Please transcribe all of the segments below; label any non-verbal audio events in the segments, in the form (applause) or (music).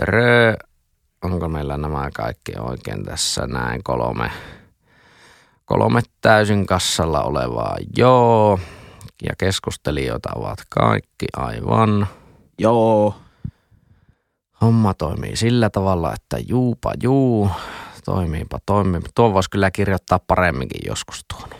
Törö. Onko meillä nämä kaikki oikein tässä näin kolme, kolme täysin kassalla olevaa? Joo. Ja keskustelijoita ovat kaikki aivan. Joo. Homma toimii sillä tavalla, että juupa juu. Toimiipa toimii. Tuo voisi kyllä kirjoittaa paremminkin joskus tuon.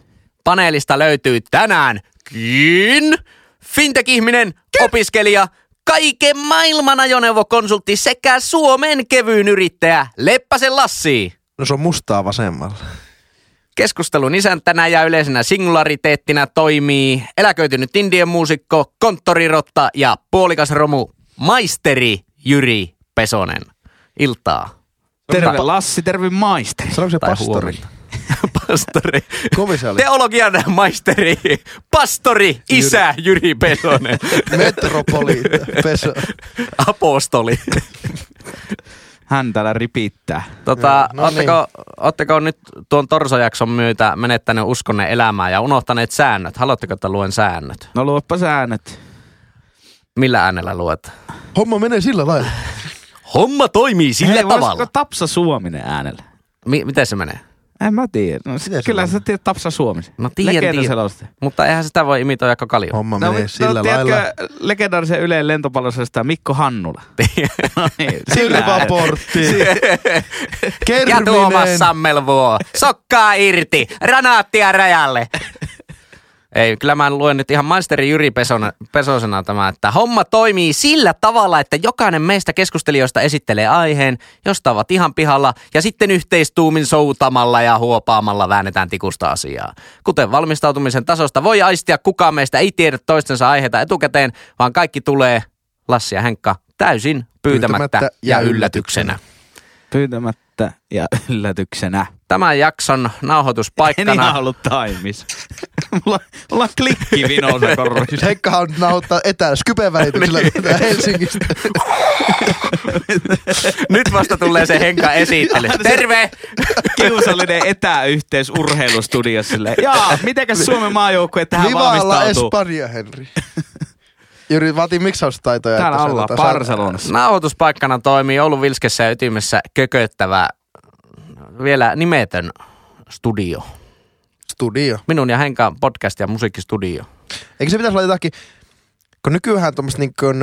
Paneelista löytyy tänäänkin fintech-ihminen, opiskelija, kaiken maailman ajoneuvokonsultti sekä Suomen kevyyn yrittäjä Leppäsen Lassi. No se on mustaa vasemmalla. Keskustelun isäntänä ja yleisenä singulariteettina toimii eläköitynyt indien muusikko, konttorirotta ja puolikas romu maisteri Jyri Pesonen. Iltaa. Terve Lassi, terve maisteri. Sanoiko se Tai pastori? huomenta. (laughs) Pastori. Oli. Teologian maisteri, pastori, isä Jyri Pesonen. (laughs) Metropoliita. Peso. Apostoli. (laughs) Hän täällä ripittää. Tota, no ootteko, ootteko nyt tuon torsojakson myötä menettäneet uskonne elämään ja unohtaneet säännöt? Haluatteko, että luen säännöt? No luoppa säännöt. Millä äänellä luet? Homma menee sillä lailla. Homma toimii sillä Hei, tavalla. Tapsa Suominen äänellä? Mi- miten se menee? En mä tiedä. No, sit, Miten se kyllä sä tiedät Tapsa Suomisen. No tiedän, tiedän. Mutta eihän sitä voi imitoida joka kalju. Homma No, menee no, sillä tiedätkö lailla. legendaarisen Yleen lentopallosta Mikko Hannula? (laughs) no niin. Silvaportti. (laughs) Ja Tuomas Kerminen. Sammelvuo. Sokkaa irti. Ranaattia rajalle. Ei, kyllä mä luen nyt ihan maisteri Jyri Pesona, Pesosena tämä, että homma toimii sillä tavalla, että jokainen meistä keskustelijoista esittelee aiheen, josta ovat ihan pihalla, ja sitten yhteistuumin soutamalla ja huopaamalla väännetään tikusta asiaa. Kuten valmistautumisen tasosta voi aistia, kukaan meistä ei tiedä toistensa aiheita etukäteen, vaan kaikki tulee, Lassi ja Henkka, täysin pyytämättä, Pyytämättä ja ja yllätyksenä. Pyytämättä ja yllätyksenä. Tämän jakson En nauhoituspaikkana ihan ollut taimis. (laughs) mulla, mulla on klikki (laughs) vinossa korvissa. Heikkahan on nauhoittaa etänä Skypen välityksellä tätä Helsingistä. (laughs) Nyt vasta tulee se Henka esittely. Terve! Kiusallinen etäyhteys urheilustudiossa. Jaa, mitenkäs Suomen maajoukkue tähän Vivalla valmistautuu? Espanja, Henri. Jyri, vaatii miksaustaitoja. Täällä että se ollaan Barcelonassa. Nauhoituspaikkana toimii Oulun Vilskessä ja ytimessä kököttävä vielä nimetön studio. Studio. Minun ja Henkan podcast ja musiikkistudio. Eikö se pitäisi olla jotakin, kun nykyään tuommoiset niin kuin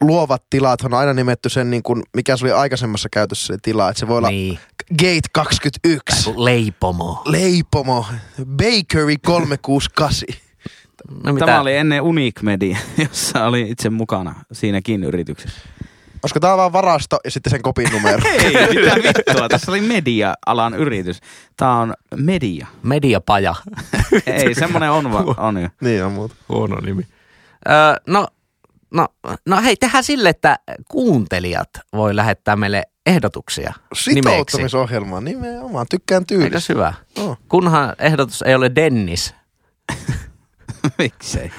luovat tilat on aina nimetty sen, niin kuin, mikä se oli aikaisemmassa käytössä se tila, että se voi olla Niin. Gate 21, Leipomo. Leipomo, Bakery 368. No, mitä? Tämä oli ennen Unique Media, (laughs) jossa oli itse mukana siinäkin yrityksessä. Olisiko tämä vaan varasto ja sitten sen kopin numero? (laughs) Ei, mitä vittua. Tässä oli media-alan yritys. Tämä on media. Mediapaja. Ei, (laughs) semmonen on, va- on jo. niin on muuta. Huono nimi. Öö, no, no, no hei, tehdään sille, että kuuntelijat voi lähettää meille ehdotuksia nimeksi. Sitouttamisohjelma, nimenomaan. Tykkään tyylistä. Eikös hyvä? Oh. Kunhan ehdotus ei ole Dennis. (laughs) Miksei?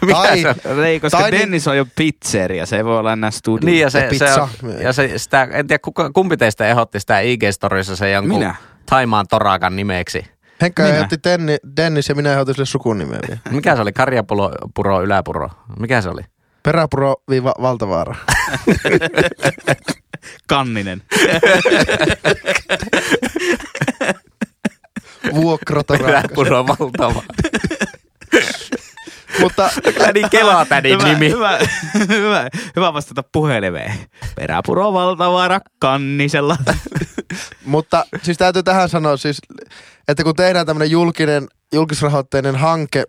(laughs) Tai- se on? Ei, koska Tai niin- Dennis on jo pizzeria, se ei voi olla enää studio. Niin ja se, Ja se, pizza. on, ja se sitä, en tiedä kuka, kumpi teistä ehdotti sitä IG-storissa se jonkun Minä. Taimaan torakan nimeksi. Henkka Minä. ehdotti Denni, Dennis ja minä ehdotin sille sukunimeä vielä. (laughs) Mikä se oli? Karjapuro, puro, yläpuro. Mikä se oli? Peräpuro viiva Valtavaara. (laughs) Kanninen. Vuokratorakka. Yläpuro valtava. Mutta (laughs) Kyllä niin kelaa tädin hyvä, nimi. Hyvä, (laughs) hyvä, hyvä vastata puhelimeen. Peräpuro valtavaara kannisella. (laughs) Mutta siis täytyy tähän sanoa siis, että kun tehdään tämmöinen julkinen, julkisrahoitteinen hanke,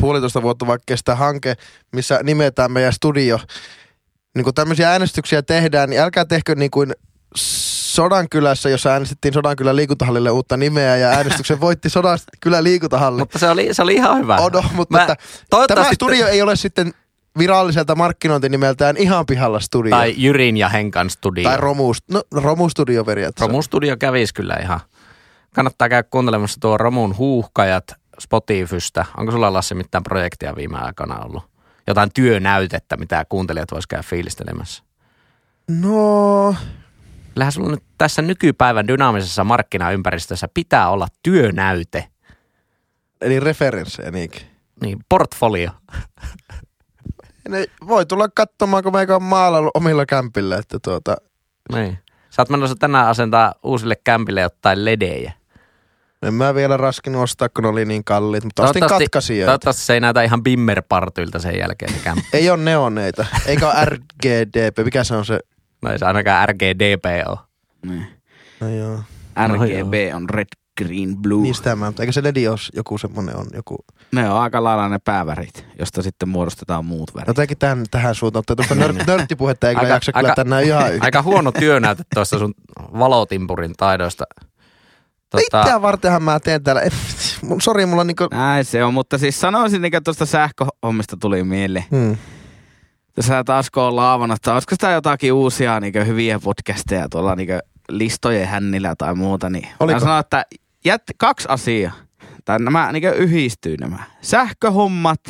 puolitoista vuotta vaikka kestää hanke, missä nimetään meidän studio. Niin kun tämmöisiä äänestyksiä tehdään, niin älkää tehkö niin kuin Sodankylässä, jossa äänestettiin Sodankylän liikuntahallille uutta nimeä ja äänestyksen voitti Sodankylän liikuntahalli. Mutta se oli, se oli ihan hyvä. Odo, mutta Mä- että tämä studio ei ole sitten viralliselta markkinointinimeltään ihan pihalla studio. Tai Jyrin ja Henkan studio. tai Romu, no, Romu studio periaatteessa. Romun studio kävisi kyllä ihan. Kannattaa käydä kuuntelemassa tuo Romun huuhkajat Spotifystä. Onko sulla Lassi mitään projektia viime aikana ollut? Jotain työnäytettä, mitä kuuntelijat vois käydä fiilistelemässä. No, Kyllähän sulla nyt tässä nykypäivän dynaamisessa markkinaympäristössä pitää olla työnäyte. eli referenssejä niinkin. Niin, portfolio. Ne voi tulla katsomaan, kun meikä on maalailu omilla kämpillä, että tuota, Niin. Sä oot menossa tänään asentaa uusille kämpille jotain ledejä. en mä vielä raskinut ostaa, kun ne oli niin kalliit, mutta ostin katkaisijoita. Toivottavasti se ei näytä ihan bimmerpartyilta sen jälkeen. (laughs) Ei ole neoneita, eikä ole RGDP, mikä se on se? No ei se ainakaan RGDP ole. Niin. No joo, RGB on red, green, blue. niin sitä mä, mutta eikö se ledi ole joku semmonen on, joku. Ne on aika lailla ne päävärit, josta sitten muodostetaan muut värit. No tekin tähän, tähän suuntaan, mutta tuosta nör, (laughs) nörttipuhetta ei kyllä Aika- jaksa kyllä aika- tänään ihan yhtä. Aika huono työnäyte tuosta sun valotimpurin taidoista. Tota... Itseä vartenhan mä teen täällä. Sori, mulla on niinku... Näin se on, mutta siis sanoisin, että tuosta sähköhommista tuli mieleen. Hmm. Tässä taas kun on laavana, että olisiko sitä jotakin uusia niin hyviä podcasteja tuolla niin listojen hännillä tai muuta, niin Oliko? mä sanon, että jät, kaksi asiaa. Tai nämä niin yhdistyy nämä. Sähköhommat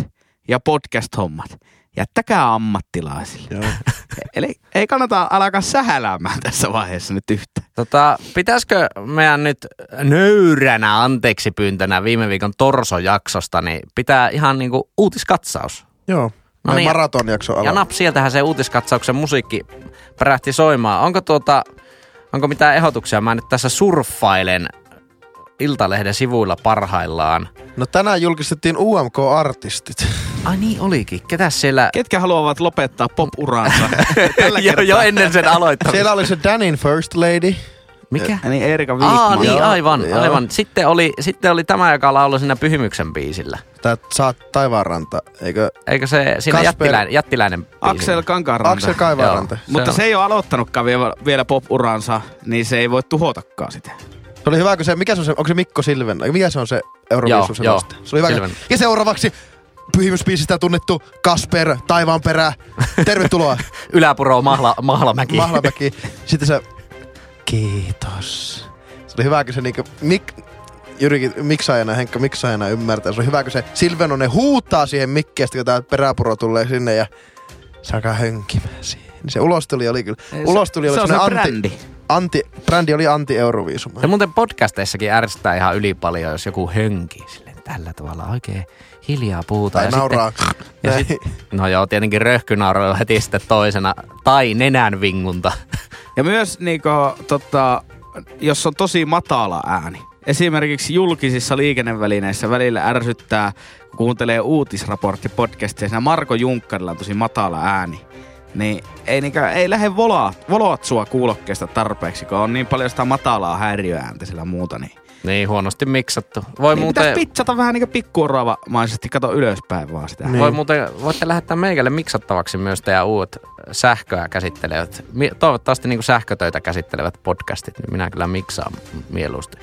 ja podcast-hommat. Jättäkää ammattilaisille. Joo. (laughs) Eli ei kannata alkaa sähäläämään tässä vaiheessa nyt yhtään. Tota, pitäisikö meidän nyt nöyränä anteeksi pyyntönä viime viikon torsojaksosta, niin pitää ihan niinku uutiskatsaus. Joo. No niin, maratonjakso Ja ala. nap, sieltähän se uutiskatsauksen musiikki pärähti soimaan. Onko tuota, onko mitään ehdotuksia? Mä nyt tässä surffailen Iltalehden sivuilla parhaillaan. No tänään julkistettiin UMK-artistit. (laughs) Ai niin olikin. Ketäs siellä? Ketkä haluavat lopettaa pop-uransa (laughs) tällä jo, kertaa? jo ennen sen aloittamista. Siellä oli se Danin First Lady. Mikä? Niin Erika Aa, Viikman. niin, Joo, aivan, joo. aivan. Sitten oli, sitten oli tämä, joka lauloi siinä Pyhimyksen biisillä. Tää Saat taivaanranta, eikö? Eikö se siinä Kasper- jättiläinen, jättiläinen biisi? Aksel Kankaanranta. Aksel Kaivaaranta. Joo. Mutta Se se, ei ole aloittanutkaan vielä, vielä pop-uransa, niin se ei voi tuhotakaan sitä. Se oli hyvä, kun se, mikä se on se, onko se Mikko Silven? Mikä se on se Euroviisun se Joo? Se oli hyvä. Silven. Ja seuraavaksi pyhimysbiisistä tunnettu Kasper Taivaanperä. (laughs) Tervetuloa Yläpuro Mahla, Mahlamäki. Mahlamäki. Sitten se, kiitos. Se oli hyvä, kun se niinku, mik, Jyrikin miksaajana, Henkka miksaajana ymmärtää. Se oli hyvä, kun se Silvenonen huutaa siihen mikkiä, sitten kun tää peräpuro tulee sinne ja se alkaa hönkimään siihen. Niin se ulostuli oli kyllä. Ulostuli se oli on se anti, brändi. anti, brändi oli anti-Euroviisuma. Se muuten podcasteissakin ärsyttää ihan yli paljon, jos joku hönkii silleen tällä tavalla oikein hiljaa puhutaan. Tai ja nauraa. Sitten, ja Näin. sit, no joo, tietenkin röhkynauru on heti sitten toisena. Tai nenän vingunta. (laughs) Ja myös niinku, tota, jos on tosi matala ääni. Esimerkiksi julkisissa liikennevälineissä välillä ärsyttää, kun kuuntelee uutisraporttipodcasteja, siinä Marko Junkkarilla on tosi matala ääni. Niin ei, niinku, ei lähde voloat, voloat sua kuulokkeesta tarpeeksi, kun on niin paljon sitä matalaa häiriöääntä sillä muuta. Niin, Niin huonosti miksattu. Voi niin muuten, pitäisi pitsata vähän niinku pikkuoravamaisesti, kato ylöspäin vaan sitä. Niin. voi muuten, voitte lähettää meikälle miksattavaksi myös teidän uudet sähköä käsittelevät, toivottavasti niin sähkötöitä käsittelevät podcastit, niin minä kyllä miksaan mieluusti.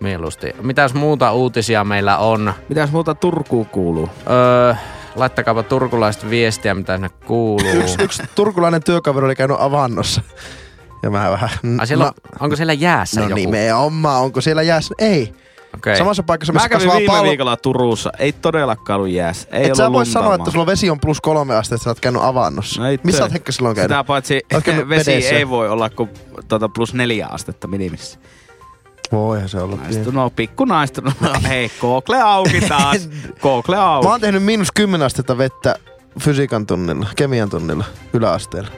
Mieluusti. Mitäs muuta uutisia meillä on? Mitäs muuta Turkuun kuuluu? Öö, laittakaapa turkulaiset viestiä, mitä sinne kuuluu. Yksi, yksi turkulainen työkaveri oli käynyt avannossa. Ja mä vähän... Ai siellä on, onko siellä jäässä no joku? nimenomaan, onko siellä jäässä? Ei. Okei. Samassa paikassa, Mä missä kävin kasvaa viime pallo. viikolla Turussa. Ei todellakaan ollut jääs. Ei Et sä voi sanoa, että sulla vesi on plus kolme astetta, että sä oot käynyt avannossa. No Missä oot Henkka silloin käynyt? Sitä paitsi (laughs) vesi vedessä? ei voi olla kuin tuota, plus neljä astetta minimissä. Voihan se olla. Naistu, no pikku naistu. No, (laughs) hei, Google auki taas. (laughs) Google auki. Mä oon tehnyt miinus 10 astetta vettä fysiikan tunnilla, kemian tunnilla, yläasteella.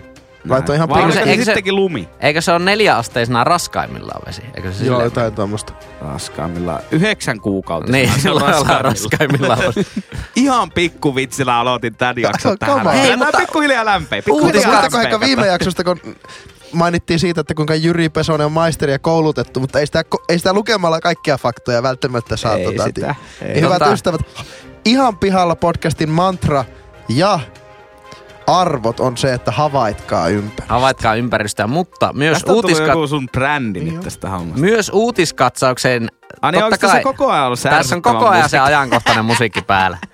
Laitoin ihan Vai oliko se- se, eikö se- sittenkin lumi? Eikö se ole neljäasteisena raskaimmillaan vesi? Eikö se Joo, jotain tuommoista. Raskaimmillaan. Yhdeksän kuukautta. Niin, silloin ollaan raskaimmillaan. (laughs) Ihan pikku vitsillä aloitin tämän jakson tähän. On. Hei, mutta... pikkuhiljaa Muistatko lämpee. ehkä viime jaksosta, kun mainittiin siitä, että kuinka Jyri Pesonen on maisteri ja koulutettu, mutta ei sitä, ei sitä lukemalla kaikkia faktoja välttämättä saa. Ei tota, sitä, ei. Hyvät Tota- ystävät, ihan pihalla podcastin mantra ja arvot on se, että havaitkaa ympäri. Havaitkaa ympäristöä, mutta myös, Tästä uutiska- joku sun brändi nyt tästä hommasta. myös uutiskatsaukseen. Ai niin, onko tässä koko ajan ollut se Tässä on koko ajan se musiikki? ajankohtainen musiikki päällä. (laughs)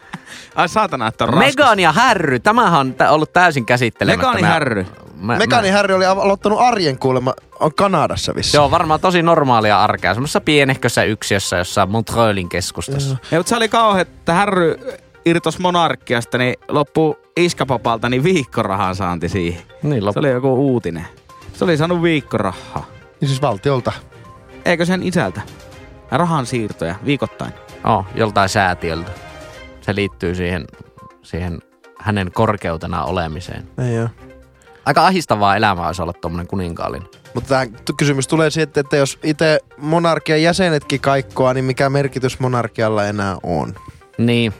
Ai saatana, että on raskas. Megan ja Härry, tämähän on ollut täysin käsittelemättä. Megani Mä- Härry. Mä, Mekani mä, Harry oli alo- aloittanut arjen kuulemma, on Kanadassa vissi. se on varmaan tosi normaalia arkea, semmoisessa pienehkössä yksiössä jossain Montrealin keskustassa. Ja, mutta se oli kauhean, että Härry irtos monarkiasta, niin loppu iskapapalta, niin viikkorahan saanti siihen. Niin Se loppu. oli joku uutinen. Se oli saanut viikkorahaa. Niin siis valtiolta. Eikö sen isältä? Rahan siirtoja viikoittain. Oh, joltain säätiöltä. Se liittyy siihen, siihen hänen korkeutena olemiseen. Ei oo. Aika ahistavaa elämää olisi olla tuommoinen kuninkaallinen. Mutta tämä kysymys tulee siitä, että jos itse monarkian jäsenetkin kaikkoa, niin mikä merkitys monarkialla enää on? Niin,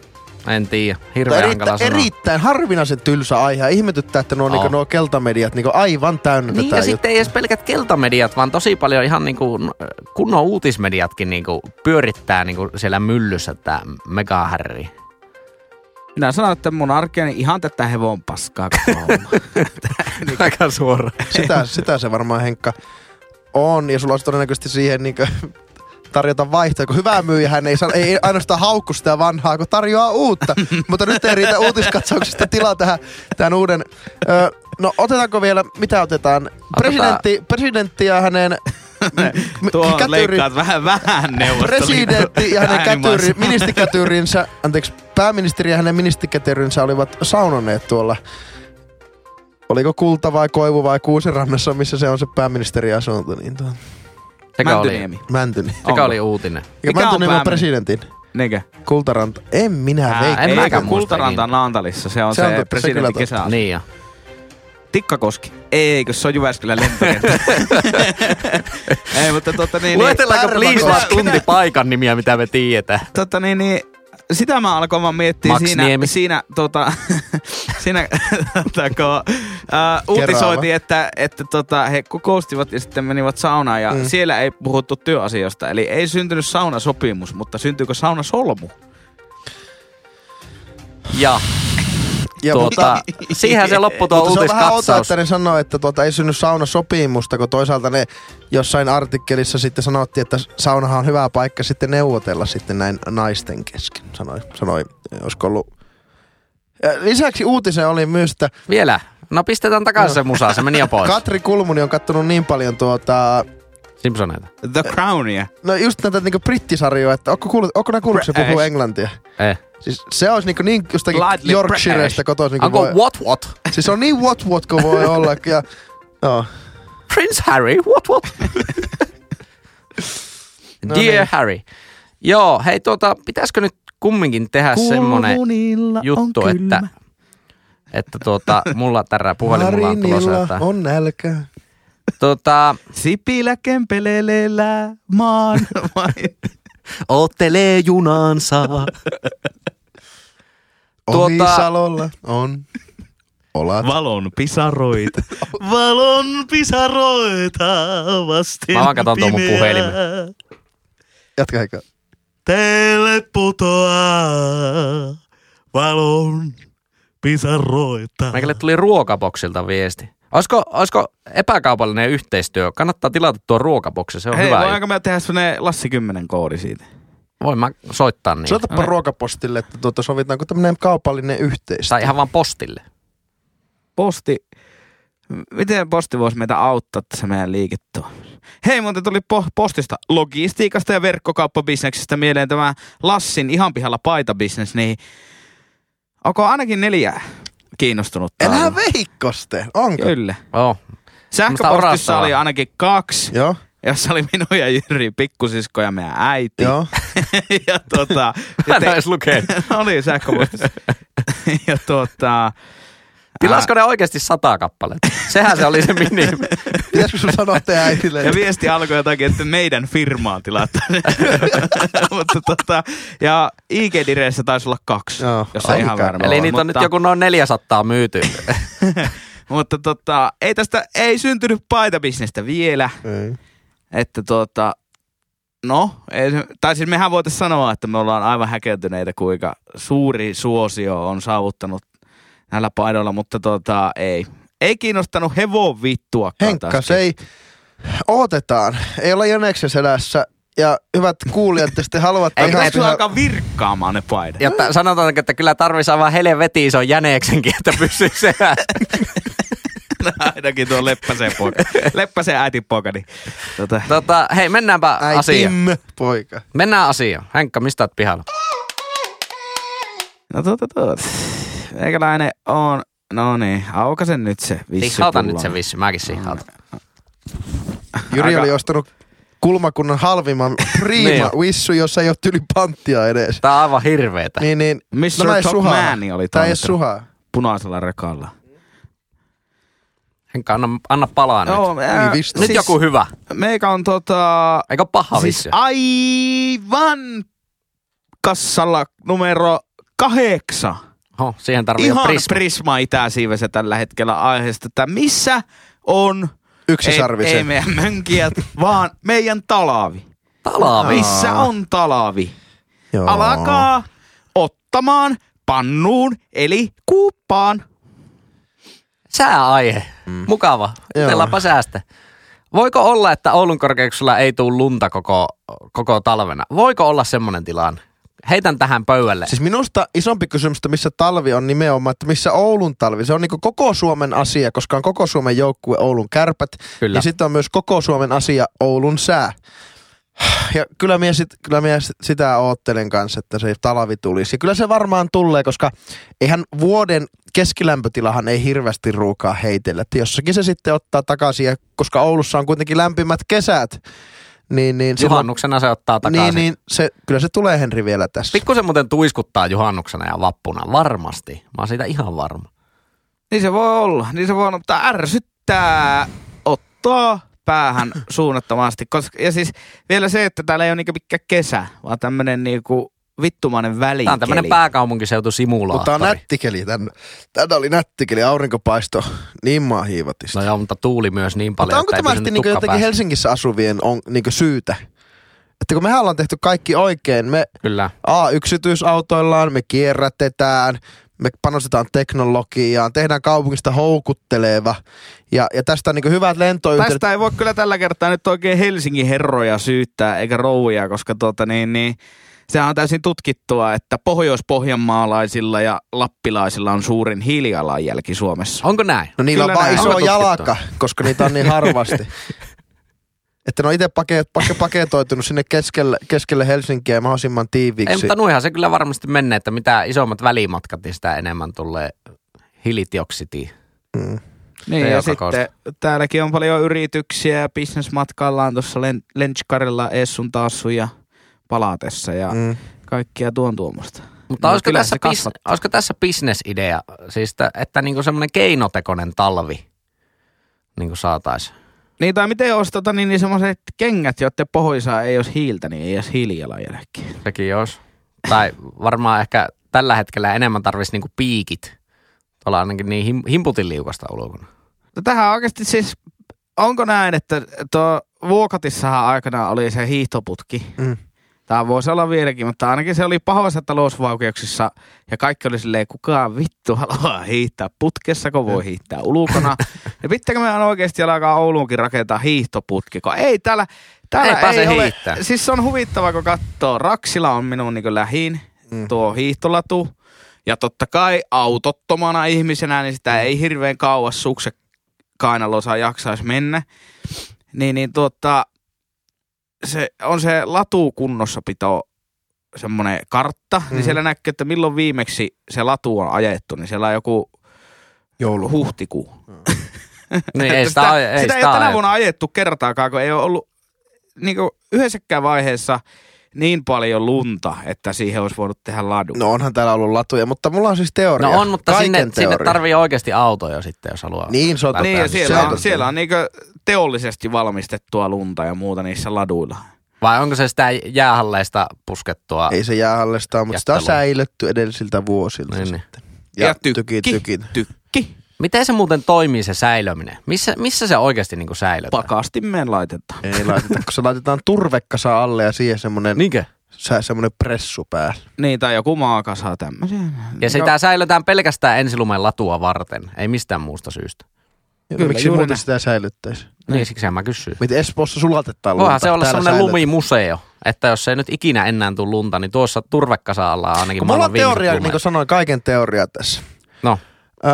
en tiedä. Hirveän on hankala erittäin, sanoa. erittäin harvinaisen tylsä aihe. Ihmetyttää, että nuo, On. niinku, nuo keltamediat niinku, aivan täynnä Niin tätä ja sitten ei edes pelkät keltamediat, vaan tosi paljon ihan niinku kunnon uutismediatkin niinku pyörittää niinku siellä myllyssä tämä megahärri. Minä sanon, että monarkia niin ihan tätä hevon paskaa. (laughs) Aika suora. sitä, sitä se varmaan Henkka on. Ja sulla olisi todennäköisesti siihen niinku, tarjota vaihtoehto. Kun hyvä myyjä hän ei, san- ei ainoastaan haukku sitä vanhaa, kun tarjoaa uutta. Mutta nyt ei riitä uutiskatsauksesta tilaa tähän, tähän uuden. Ö, no otetaanko vielä, mitä otetaan? Presidentti, presidentti ja hänen (laughs) m- Tuo kätyri- leikkaat vähän vähän neuvostoliiton Presidentti ja hänen kätyri, äänimaassa. ministerikätyrinsä, anteeksi, pääministeri ja hänen ministerikätyrinsä olivat saunoneet tuolla. Oliko kulta vai koivu vai kuusirannassa, missä se on se pääministeri asunto, niin tuo Sekä oli, Mäntyniemi. Mäntyni. sekä Onko? oli uutinen. Ja Mikä on Mäntyniemi on päämi- presidentin. Niinkö? Kultaranta. En minä Ää, veikkaa. en Ei, mäkään Kultaranta on Naantalissa. Se on Se se, on totta, se presidentin totta. kesä. Niin jo. Tikkakoski. Eikö se on Jyväskylän lentokenttä? (laughs) Ei, mutta totta niin, niin, Luetellaanko please vaan tunti paikan nimiä, mitä me tiedetään? totta niin, niin sitä mä alkoin vaan miettiä Max siinä, Niemi. siinä, tota, (laughs) siinä tota, kun, ää, uutisoitiin, että, että tota, he kokoustivat ja sitten menivät saunaan ja mm. siellä ei puhuttu työasioista. Eli ei syntynyt saunasopimus, mutta syntyykö saunasolmu? Ja, Ja, tuota, siihen se loppui tuo mutta se on vähän uutiskatsaus. että ne sanoo, että tuota, ei synny saunasopimusta, kun toisaalta ne jossain artikkelissa sitten sanottiin, että saunahan on hyvä paikka sitten neuvotella sitten näin naisten kesken, sanoi, sanoi olisiko ollut. Ja lisäksi uutisen oli myös, että Vielä. No pistetään takaisin se musa, se meni jo pois. Katri Kulmuni on kattonut niin paljon tuota, Simpsoneita. The Crownia. no just näitä niinku brittisarjoja, että onko, kuullut, onko ne kuullut, että se puhuu British. englantia? Eh. Siis se olisi niinku niin jostakin Lightly Yorkshireista kotoisin. Onko voi, what what? siis on niin what what kuin voi (laughs) olla. Ja, joo. Prince Harry, what what? (laughs) No Dear niin. Harry. Joo, hei tuota, pitäisikö nyt kumminkin tehdä semmonen juttu, että, että tuota, mulla tärää puhelin, mulla on tulossa jotain. on nälkä. Tuota, Sipilä kempelelellä maan (laughs) vai? ottelee junansa. Tuota- Ohisalolla on olat. Valon pisaroita. (laughs) Valon pisaroita vasten Mä vaan katon tuon mun puhelimen. Jatka Heikka. Teille putoaa valon pisaroita. Meikälle tuli ruokaboksilta viesti. Olisiko, olisiko epäkaupallinen yhteistyö? Kannattaa tilata tuo ruokaboksi, se on Hei, hyvä. voidaanko me tehdä sellainen Lassi 10 koodi siitä? Voin mä soittaa niin. Soitapa ruokapostille, että tuota sovitaanko tämmöinen kaupallinen yhteistyö. Tai ihan vaan postille. Posti, miten posti voisi meitä auttaa tässä meidän liiketoiminnassa? Hei, muuten tuli po- postista, logistiikasta ja verkkokauppabisneksestä mieleen tämä Lassin ihan pihalla paitabisnes, niin onko ainakin neljä kiinnostunut? Elää veikkoste, onko? Kyllä. Oh. Sähköpostissa oli ainakin kaksi, Joo, jossa oli minun ja Jyri, pikkusisko ja meidän äiti. joo. (laughs) ja tota... Mä en edes lukenut. (laughs) oli sähköpostissa. (laughs) ja tota... Tilasko ne oikeasti sata kappaletta? Sehän se oli se minimi. (laughs) Pitäisikö sun sanoa teidän äitille? Ja viesti alkoi jotakin, että meidän firmaan tilataan. (laughs) Mutta tota, ja IG-direissä taisi olla kaksi, Joo, jos ei ihan varma Eli niitä on mutta, nyt joku noin 400 myyty. (laughs) Mutta tota, ei tästä, ei syntynyt paitabisnestä vielä. Ei. Että tota, No, ei tai siis mehän voitaisiin sanoa, että me ollaan aivan häkeltyneitä, kuinka suuri suosio on saavuttanut näillä paidoilla, mutta tota, ei. Ei kiinnostanut hevon vittua. Henkka, se ei... Odotetaan. Ei olla Jäneksen selässä. Ja hyvät kuulijat, te sitten haluatte Eikö ihan... pitäisi sulla alkaa virkkaamaan ne paidat? Ja t- sanotaan, että kyllä tarvitsisi aivan helvetin ison jäneeksenkin, että pysyy se. Ainakin tuo Leppäsen poika. Leppäsen äitin poika. Niin, tota, tota, hei, mennäänpä asiaan. Äitim, poika. Mennään asiaan. Henkka, mistä oot pihalla? no tuota, tuota. Meikäläinen on... No niin, aukasen nyt se vissi Sihauta nyt se vissi, mäkin sihautan. Jyri Aika- oli ostanut kulmakunnan halvimman prima Niin. wissu, jossa ei ole tyli panttia edes. Tää on aivan hirveetä. Niin, niin. Mr. ei Top suhaa. Man oli Tää ei suhaa. punaisella rekalla. Henkka, anna, anna palaa nyt. Joo, ää, Niin. Nyt joku hyvä. Meikä on tota... Ole paha siis vissi? aivan kassalla numero kahdeksan. Oho, siihen tarvii Ihan prisma. Prisma Itä-siivessä tällä hetkellä aiheesta, että missä on Yksi ei, sarvisen. ei meidän mönkijät, (laughs) vaan meidän talavi. Talavi. Missä on talavi? Joo. Alkaa ottamaan pannuun, eli kuuppaan. Sääaihe. Mukava. Joo. Jutellaanpa säästä. Voiko olla, että Oulun korkeuksella ei tule lunta koko, koko talvena? Voiko olla semmoinen tilanne? Heitän tähän pöydälle. Siis minusta isompi kysymys, että missä talvi on nimenomaan, että missä Oulun talvi. Se on niin koko Suomen asia, koska on koko Suomen joukkue Oulun kärpät. Kyllä. Ja sitten on myös koko Suomen asia Oulun sää. Ja kyllä minä, sit, kyllä minä sit- sitä oottelen kanssa, että se talvi tulisi. Ja kyllä se varmaan tulee, koska eihän vuoden keskilämpötilahan ei hirveästi ruukaa heitellä. Että jossakin se sitten ottaa takaisin, ja koska Oulussa on kuitenkin lämpimät kesät, niin, niin, silloin, Juhannuksena se ottaa takaisin. niin, niin se, kyllä se tulee Henri vielä tässä. Pikkusen muuten tuiskuttaa juhannuksena ja vappuna. Varmasti. Mä oon siitä ihan varma. Niin se voi olla, niin se voi olla, mutta ärsyttää ottaa päähän suunnattomasti. Koska, ja siis vielä se, että täällä ei ole niinku mikään kesä, vaan tämmönen niinku vittumainen välikeli. Tämä on tämmönen pääkaupunkiseutu simulaattori. Mutta on nättikeli. Tän, tänä oli nättikeli, aurinkopaisto niin maahiivatista. No joo, mutta tuuli myös niin paljon, Mutta onko tämä sitten niinku jotenkin päässä. Helsingissä asuvien on niinku syytä? Että kun mehän ollaan tehty kaikki oikein, me Kyllä. A, yksityisautoillaan, me kierrätetään, me panostetaan teknologiaan, tehdään kaupungista houkutteleva ja, ja tästä on niinku hyvät lentoyhteydet. Tästä ei voi kyllä tällä kertaa nyt oikein Helsingin herroja syyttää, eikä rouvia, koska tuota niin, niin sehän on täysin tutkittua, että pohjois-pohjanmaalaisilla ja lappilaisilla on suurin hiilijalanjälki Suomessa. Onko näin? No niillä Kyllä on vaan näin. iso tutkittua? jalka, koska niitä on niin (laughs) harvasti. Että ne on itse paket, paket, paketoitunut sinne keskelle, keskelle Helsinkiä mahdollisimman tiiviiksi. Ei, mutta nuihan se kyllä varmasti menee, että mitä isommat välimatkat, niin sitä enemmän tulee hiilidioksidia. mm. Niin, ja sitten täälläkin on paljon yrityksiä ja bisnesmatkaillaan tuossa len, Lenchkarilla Essun taassu ja palatessa ja mm. Kaikkia tuon tuommoista. Mutta No, olisiko, tässä bis, olisiko tässä bisnesidea, siis että, että niinku semmoinen keinotekoinen talvi niin kuin saataisiin? Niin, tai miten olisi tota, niin, niin semmoiset kengät, joiden pohjoisa ei olisi hiiltä, niin ei edes hiilijalanjälkeä. Sekin olisi. Tai varmaan ehkä tällä hetkellä enemmän tarvitsisi niinku piikit. Tuolla ainakin niin him, himputin liukasta ulkona. No tähän oikeasti siis, onko näin, että tuo Vuokatissahan aikana oli se hiihtoputki. Mm. Tämä voisi olla vieläkin, mutta ainakin se oli pahoissa talousvaikeuksissa ja kaikki oli silleen, kukaan vittu haluaa hiihtää putkessa, kun voi hiihtää ulkona. (laughs) ja pitääkö meidän oikeasti alkaa Ouluunkin rakentaa hiihtoputki, kun ei täällä, täällä Ei pääse ole. hiihtää. Siis se on huvittava, kun katsoo. Raksila on minun niin lähin, Mm. tuo hiihtolatu. Ja totta kai autottomana ihmisenä, niin sitä ei hirveän kauas sukse kainalossa jaksaisi mennä. Niin, niin tuota, se on se latukunnossapito semmoinen kartta, mm. Mhm. niin siellä näkyy, että milloin viimeksi se latu on ajettu, niin siellä on joku Joulu. huhtikuu. (laughs) Niin ei sitä, sitä, ei, ei sitä, sitä ei ole tänä ajettu. vuonna ajettu kertaakaan, kun ei ole ollut niin yhdessäkään vaiheessa niin paljon lunta, että siihen olisi voinut tehdä ladu. No onhan täällä ollut latuja, mutta mulla on siis teoria. No on, mutta Kaiken sinne, sinne teoria. tarvii oikeasti auto jo sitten, jos haluaa. Niin, se on niin, ja totta. siellä Se on, siellä on niin teollisesti valmistettua lunta ja muuta niissä laduilla. Vai onko se sitä jäähalleista puskettua? Ei se jäähallesta, mutta sitä on Jättelua. säilytty edellisiltä vuosilta Niin, niin. sitten. Ja, Ja tykki. tyki, tyki. Tykki. Miten se muuten toimii se säilöminen? Missä, missä se oikeasti niinku säilötään? Pakastimeen laitetaan. Ei laiteta, kun se laitetaan turvekasa alle ja siihen semmonen, Niinkö? sä, semmonen pressu päällä. Niin, tai joku maakasa tämmöisiä. Ja sitä säilötään pelkästään ensilumen latua varten, ei mistään muusta syystä. Kyllä, Miksi muuten sitä säilyttäisi? Niin, siksi mä kysyin. Miten Espoossa sulatetaan lunta? Voihan se olla semmoinen säilytetään. lumimuseo, että jos ei nyt ikinä enää tule lunta, niin tuossa turvekasalla on ainakin Kun mulla on teoria, lumeet. niin kuin sanoin, kaiken teoria tässä. No, Öö,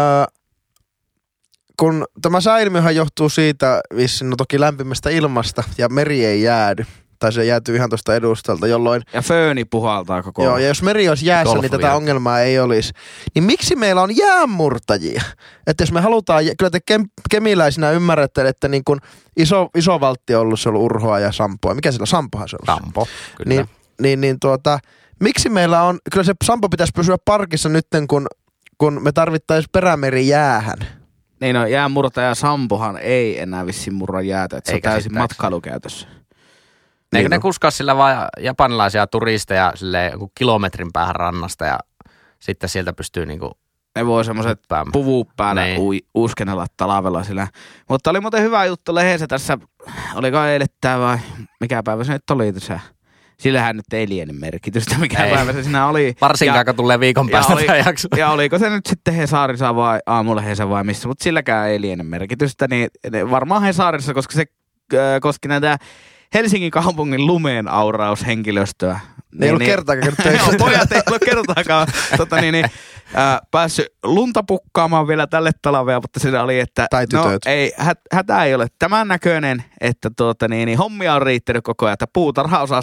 kun tämä säilmiöhän johtuu siitä, vissiin no toki lämpimästä ilmasta ja meri ei jäädy. Tai se jäätyy ihan tuosta edustalta, jolloin Ja fööni puhaltaa koko Joo, ja jos meri olisi jäässä, Golf niin tätä ongelmaa ei olisi. Niin miksi meillä on jäänmurtajia? Että jos me halutaan, kyllä te kem, kemiläisinä ymmärrätte, että niin kun iso, iso valtti on ollut, se on ollut urhoa ja sampoa. Mikä sillä on? Sampohan se on ollut. Sampo, kyllä. Niin, niin, niin tuota, miksi meillä on, kyllä se sampo pitäisi pysyä parkissa nytten, kun, kun me tarvittaisiin perämeri jäähän. Niin no, jäänmurtaja Sampohan ei enää vissiin murra jäätä, että se on Eikä täysin käsittääkseni. Matkailukäytössä. Eikö Niin ne on. kuskaa sillä vaan japanilaisia turisteja sille kilometrin päähän rannasta ja sitten sieltä pystyy niinku Ne voi semmoiset puvut päällä Niin. ui, uskennella talvella sillä. Mutta oli muuten hyvä juttu lehdessä tässä, oliko eilettää vai mikä päivä se nyt oli tässä. Sillähän nyt ei liene merkitystä, mikä Ei. päivä se siinä oli. Varsinkaan, kun tulee viikon päästä oli, tämä jakso. ja oliko se nyt sitten Hesaarissa vai aamulehdessä vai missä, mutta silläkään ei liene merkitystä, niin ne varmaan Hesaarissa, koska se äh, koski näitä Helsingin kaupungin lumeen auraushenkilöstöä. Ne ei ollut kertaakaan käynyt töissä. (laughs) Joo, pojat ei ollut kertaakaan tota, niin, niin, äh, päässyt lunta pukkaamaan vielä tälle talvea, mutta siinä oli, että Tai no, ei, hät, hätä ei ole tämän näköinen, että tuota, niin, niin, hommia on riittänyt koko ajan, että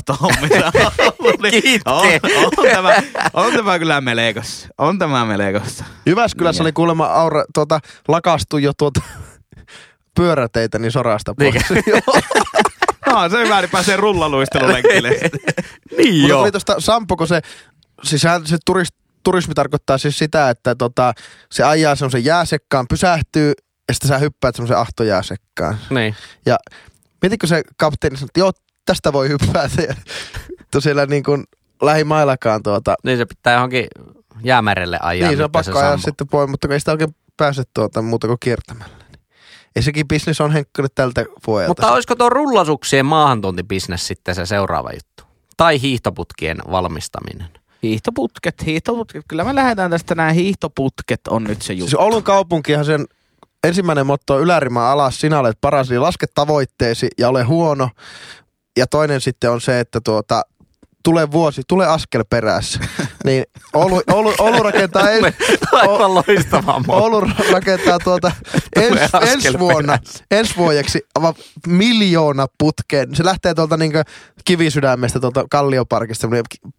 on ollut, niin on, on, tämä, on tämä kyllä melekossa. On tämä melekossa. Jyväskylässä Niin. oli kuulemma aura, tuota, lakastu jo tuota (laughs) pyöräteitä niin sorasta pois. (laughs) No, se hyvä, niin pääsee rullaluistelulenkille. (laughs) Niin Mutta joo. tuli tuosta Sampo, kun se, siis hän- se turist, turismi tarkoittaa siis sitä, että tota, se ajaa semmoisen jääsekkaan, pysähtyy ja sitten sä hyppäät semmoisen ahtojääsekkaan. Niin. Ja mietitkö se kapteeni sanoi, että joo, tästä voi hyppätä. Ja tosiaan niin kuin lähimaillakaan tuota, niin se pitää johonkin jäämerelle ajaa. niin se on pakko ajaa sampo. sitten pois, mutta kun ei sitä oikein pääse tuota muuta kuin kiertämällä. Niin. Ei sekin bisnes on Henkka nyt tältä vuodelta. Mutta olisiko tuo rullasuksien maahantuontibisnes sitten se seuraava juttu? Tai hiihtoputkien valmistaminen? Hiihtoputket, hiihtoputket. Kyllä me lähdetään tästä nämä hiihtoputket on nyt se juttu. Siis Oulun kaupunkihan sen ensimmäinen motto on ylärima alas, sinä olet paras, eli laske tavoitteesi ja ole huono. Ja toinen sitten on se, että tuota, tule vuosi, tule askel perässä. (laughs) niin Oulu, Oulu, Oulu rakentaa, (laughs) en, Aivan loistavaa. Oulu rakentaa tuota (laughs) ens, ensi vuonna, ensi vuodeksi aivan miljoona putkeen. Se lähtee tuolta niin kivisydämestä tuolta Kallioparkista,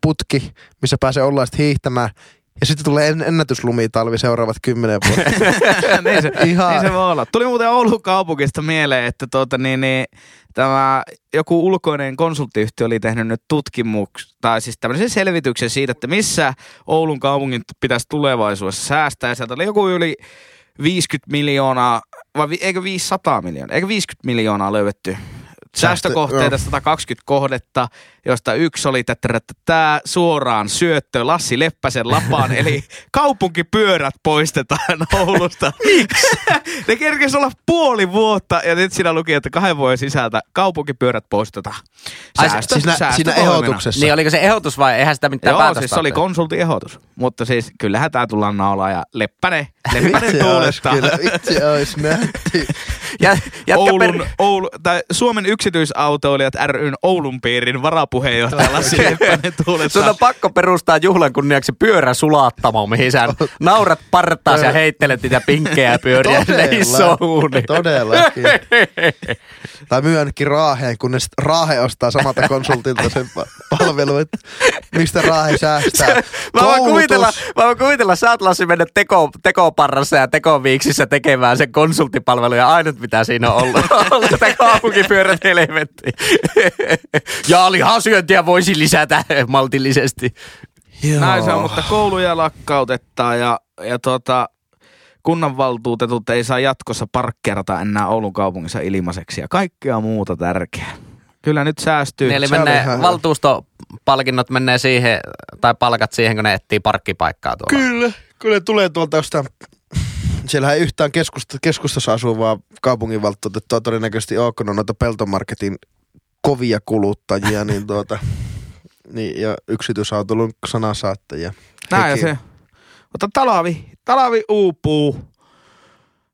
putki, missä pääsee olla hiihtämään. Ja sitten tulee en, ennätyslumitalvi seuraavat kymmenen vuotta. (laughs) niin, se, Ihan- niin se voi olla. Tuli muuten Oulun kaupungista mieleen, että tuota, niin, niin, tämä joku ulkoinen konsulttiyhtiö oli tehnyt nyt tutkimuks, tai siis tämmöisen selvityksen siitä, että missä Oulun kaupungin pitäisi tulevaisuudessa säästää. Ja sieltä oli joku yli 50 miljoonaa, vai eikö 500 miljoonaa, eikö 50 miljoonaa löydetty säästökohteita, 120 kohdetta, josta yksi oli tämä suoraan syöttö Lassi Leppäsen lapaan, (laughs) eli kaupunkipyörät poistetaan Oulusta. (laughs) Miksi? (laughs) ne kerkesi olla puoli vuotta ja nyt siinä luki, että kahden vuoden sisältä kaupunkipyörät poistetaan. Ai Säästö, Siinä, säästö siinä toimena. ehdotuksessa. Niin oliko se ehdotus vai eihän sitä mitään Joo, siis se oli konsultin ehdotus. Mutta siis kyllähän tää tullaan naulaa ja Leppänen, Leppänen Vitsi ois tuulettaa. kyllä, ois nähti. Ja, Oulun, per... Oulu, tai Suomen yksityisautoilijat ryn Oulun piirin varapuheenjohtaja Lassi Leppänen tuulettaa. on pakko perustaa juhlan kunniaksi pyörä sulattamo, mihin sä naurat partaas ja heittelet niitä pinkkejä pyöriä sinne isoon uuniin. Todellakin. tai myy ainakin Raaheen, kunnes Raahe ostaa samalta konsultilta sen pa- palvelun, että mistä Raahe säästää. Mä voin, kuvitella, mä voin kuvitella, sä oot Lassi mennä teko, tekoparrassa ja tekoviiksissä tekemään sen konsulttipalvelun ja ainut mitä siinä on ollut, on sitä kaupunkipyörät helvetti. (laughs) ja lihasyöntiä voisi lisätä maltillisesti. Näin se on, mutta kouluja lakkautetaan ja, ja tota, kunnanvaltuutetut ei saa jatkossa parkkeerata enää Oulun kaupungissa ilmaiseksi ja kaikkea muuta tärkeää. Kyllä nyt säästyy. Niin, eli menee, valtuustopalkinnot menee siihen, tai palkat siihen, kun ne etsii parkkipaikkaa tuolla. Kyllä, kyllä tulee tuolta jostain Siellähän ei yhtään keskusta, keskustassa asuvaa kaupunginvaltuutettua todennäköisesti ole, kun on noita peltomarketin kovia kuluttajia, (laughs) niin tuota, niin, ja yksityisautoilun sanansaattajia. Näin ja Hekin- se. Mutta talavi, talavi uupuu.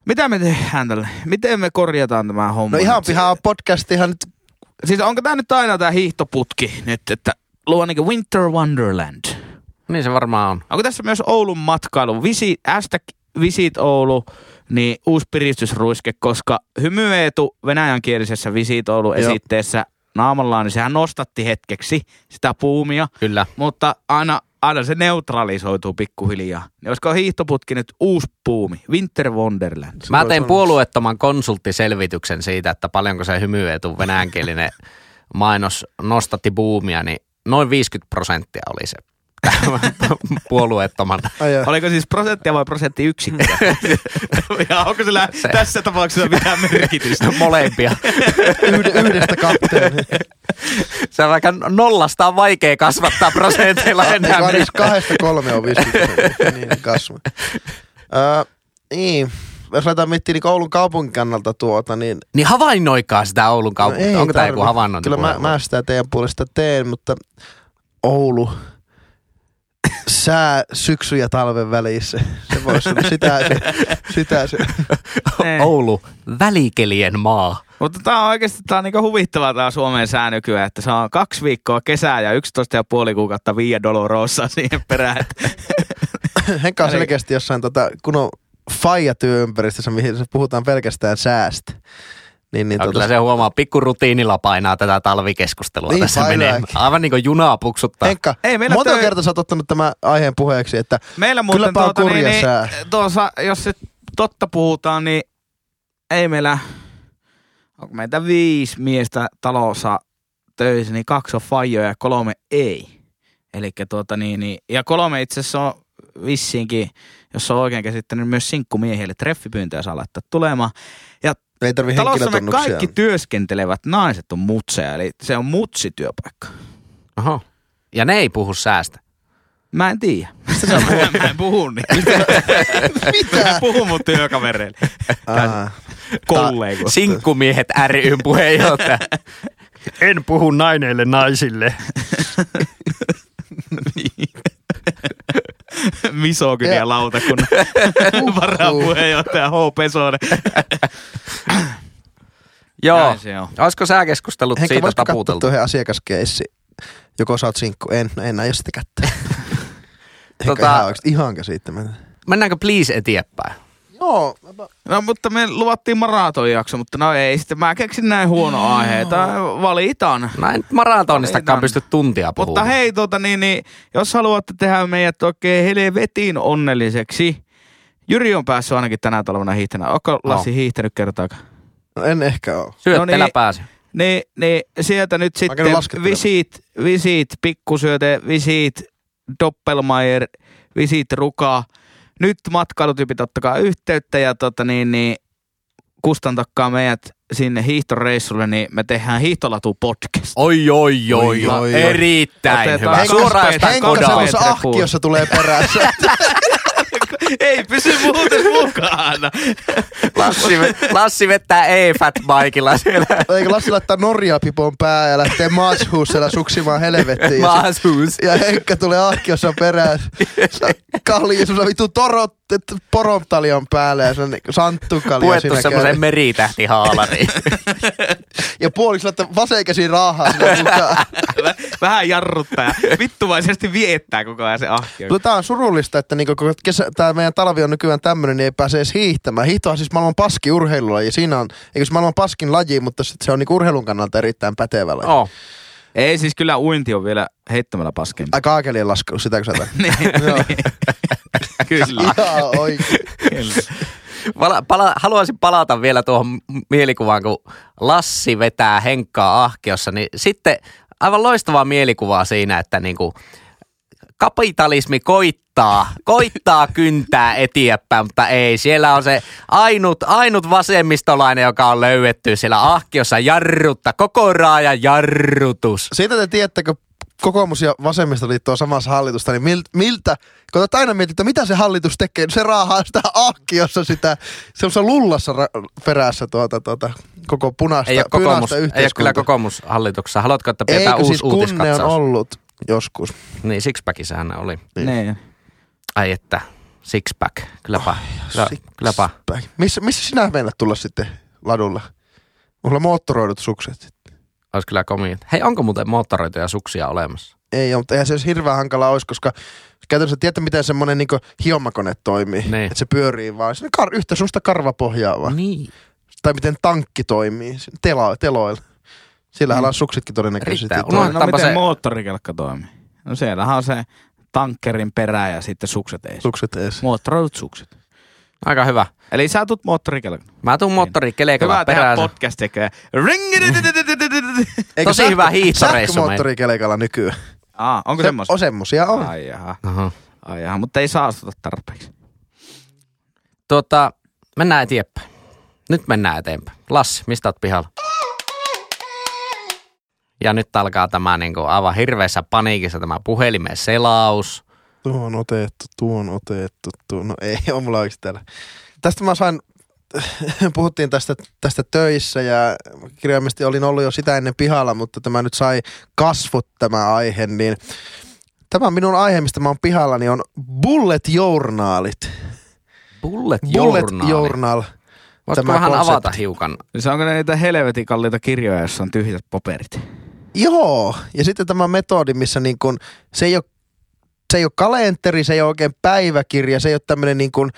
Mitä me tehdään tälle? Miten me korjataan tämä homma? No ihan pihaa podcastihan nyt, Siis onko tämä nyt aina tämä hiihtoputki nyt, että luo niinku Winter Wonderland? Niin se varmaan on. Onko tässä myös Oulun matkailu? Visit, hashtag Visit Oulu, niin uusi piristysruiske, koska hymyeetu venäjänkielisessä Visit Oulu Joo. esitteessä naamallaan, niin sehän nostatti hetkeksi sitä puumia, Kyllä. mutta aina, aina se neutralisoituu pikkuhiljaa. Niin olisiko hiihtoputki nyt uusi puumi? Winter Wonderland. Mä tein olla. puolueettoman konsulttiselvityksen siitä, että paljonko se hymyetu venäjänkielinen mainos nostatti buumia, niin noin 50 prosenttia oli se (laughs) puolueettoman. ai. Oliko siis prosenttia vai prosenttiyksikkö? (laughs) ja onko sillä Se- tässä tapauksessa mitään merkitystä? (laughs) molempia. Yhde, yhdestä kahteen. Se on vaikka nollasta on vaikea kasvattaa prosenteilla enää. Kahdesta kolme on 50 prosenttia. Niin kasvu. Öö, niin, jos lähdetään miettimään niin Oulun kaupungin kannalta tuota, niin Niin havainnoikaa sitä Oulun kaupunkia. No Onko tämä joku tarvi. havainnointi? Kyllä mä, mä sitä teidän puolesta teen, mutta Oulu, sää syksy ja talven välissä. Se voisi olla sitä se. Sitä se. Oulu, välikelien maa. Mutta tämä on oikeasti tää on niinku huvittavaa tämä Suomen sää nykyään, että se on kaksi viikkoa kesää ja 11 ja puoli kuukautta Via Dolorosa siihen perään. Henkka on selkeästi jossain tota, kun on faija työympäristössä, mihin se puhutaan pelkästään säästä. Niin, niin Ja tota, kyllä se huomaa, pikku rutiinilla painaa tätä talvikeskustelua Niin tässä menee. Aivan niin kuin junaa puksuttaa. Henkka, Ei, meillä monta töi- kertaa sä oot ottanut tämän aiheen puheeksi, että Meillä muuten Kylläpä on tuota, niin, kurja niin, sää. tuossa, jos se totta puhutaan, niin ei meillä, onko meitä viisi miestä talossa töissä, niin kaksi on fajoja ja kolme ei. Eli tuota niin, niin, ja kolme itse asiassa on vissiinkin, jos on oikein käsittänyt, myös sinkkumiehille treffipyyntöjä saa laittaa tulemaan. Ei tarvi talossa me henkilötunnuksia. kaikki työskentelevät naiset on mutseja, eli se on mutsityöpaikka. Oho. Ja ne ei puhu säästä. Mä en tiedä. (laughs) mä en puhu niin. (laughs) Mä en puhu mun työkavereille. Kollegoista. Sinkkumiehet ryn puheenjohtaja. En puhu naineille naisille. (laughs) (laughs) Misogynia lautakunnan (laughs) varapuheenjohtaja H. Pesonen. (laughs) Joo. Olisiko sääkeskustelut Henkka, siitä voisitko katsoa taputeltu? tuohon asiakaskeissi? Joko sä oot sinkku? En, no en aio sitä kättä. Henkka Tota- ihan, ihan käsittämättä. Mennäänkö please eteenpäin? Joo, No mutta me luvattiin maratonjakso, mutta no ei sitten. Mä keksin näin huono aiheita. Valitaan. No en maratonistakaan pysty tuntia Mutta puhumaan. hei, tota, niin, niin, jos haluatte tehdä meidät oikein helvetin onnelliseksi, Jyri on päässyt ainakin tänä talvena hiihtämään. Onko Lassi hiihtänyt kertaakaan? no en ehkä oo. Syöttelä no niin. pääsi. Niin, niin sieltä nyt sitten visit, visit, pikkusyöte, visit, Doppelmeier, visit, Ruka. Nyt matkailutyypit ottakaa yhteyttä ja tota niin, niin kustantakaa meidät sinne hiihtoreissulle, niin me tehdään hiihtolatu podcast. Oi, oi, oi, Oi, oi, oi. Erittäin Otetaan hyvä. Suoraan jostain Petre ahkiossa tulee perässä. (laughs) (laughs) Ei pysy muuten mukana. Lassi, Lassi vettää e-fat-bikeilla siellä. Eikö Lassi laittaa Norja pipon pää ja lähtee maashuussella suksimaan helvettiin. Ja, Maashuus. ja Henkka tulee ahkiossa perässä. Kalja, semmoisen vittu torot, poromtalion päälle ja semmoinen santtukalja Puettu siinä semmoisen käy. meritähtihaalariin. (laughs) Ja puoliksi laittaa vasen käsi raahaa sinne mukaan. Vähän jarruttaa ja vittuvaisesti viettää koko ajan se ahkio. Mutta tää on surullista, että niinku, kun kesä, tää meidän talvi on nykyään tämmöinen, niin ei pääse edes hiihtämään. Hiihto on siis maailman paski urheilulaji. Siinä on, eikö se maailman paskin laji, mutta sit se on niinku urheilun kannalta erittäin pätevä laji. Oh. Ei siis kyllä uinti on vielä heittämällä paskempi. Ai kaakelien laskelu, sitä kun sä (laughs) niin, Joo. kyllä. (laughs) Ihan oikein. Pala, pala, haluaisin palata vielä tuohon mielikuvaan, kun Lassi vetää Henkkaa ahkiossa, niin sitten aivan loistavaa mielikuvaa siinä, että niinku kapitalismi koittaa, koittaa kyntää eteenpäin, mutta ei. Siellä on se ainut, ainut vasemmistolainen, joka on löydetty siellä ahkiossa jarrutta, koko raajan jarrutus. Siitä te tiedättekö kokoomus ja vasemmistoliitto on samassa hallitusta, niin miltä, miltä kun olet aina mietit, että mitä se hallitus tekee, niin se raahaa sitä aakkiossa sitä, semmoisessa lullassa ra- perässä tuota, tuota, koko punaista, Ei ole, kokoomus, punaista ei ole kyllä kokoomushallituksessa. Haluatko, että pidetään Eikö uusi siis kunne on ollut joskus? Niin, Sixpackissähän ne oli. Niin. Ai että, Sixpack. Kylläpä, kyllä, kylläpä. Päin. Missä, missä sinä meillä tulla sitten ladulla? Mulla on moottoroidut sukset. Olisi kyllä komia. Hei, onko muuten moottoroituja suksia olemassa? Ei ole, mutta eihän se olisi hirveän hankala olisi, koska käytännössä tiedätkö, miten semmoinen niin hiomakone toimii. Niin. Että se pyörii vaan. Se on kar- yhtä semmoista karvapohjaa vaan. Niin. Tai miten tankki toimii telo, teloilla. Sillähän Mm. on suksitkin todennäköisesti. No, Unohdetaanpa miten se- moottorikelkka toimii? No siellähän on se tankkerin perä ja sitten sukset ees. Sukset ees. Moottoroidut sukset. Aika hyvä. Eli sä tuut moottorikelkalla. Mä tuun Hyvä tehdä perään. podcast sekä... Eikö Tosi hyvä hiihtoreissu Sähkömoottorikelekalla nykyään. Aa, onko Se, semmoista? on semmosia on. Ai jaha. Aha. Ai jaha, mutta ei saastuta tarpeeksi. Tuota, mennään eteenpäin. Nyt mennään eteenpäin. Lassi, mistä oot pihalla? Ja nyt alkaa tämä niin kuin, aivan hirveässä paniikissa tämä puhelimen selaus. Tuo on otettu, tuo on otettu, tuo. No ei ole mulla oikeasti täällä. Tästä mä sain, (laughs) puhuttiin tästä, tästä töissä ja kirjaimesti olin ollut jo sitä ennen pihalla, mutta tämä nyt sai kasvot tämä aihe, niin tämä minun aihe, mistä mä oon pihalla, niin on bullet journaalit. Bullet, Bullet journal. journal. Voisitko tämä vähän konsepti. avata hiukan? Se onko ne niitä helvetin kalliita kirjoja, joissa on tyhjät paperit? Joo, ja sitten tämä metodi, missä niin kun, se, ei ole, se ei ole kalenteri, se ei ole oikein päiväkirja, se ei ole tämmöinen niin kuin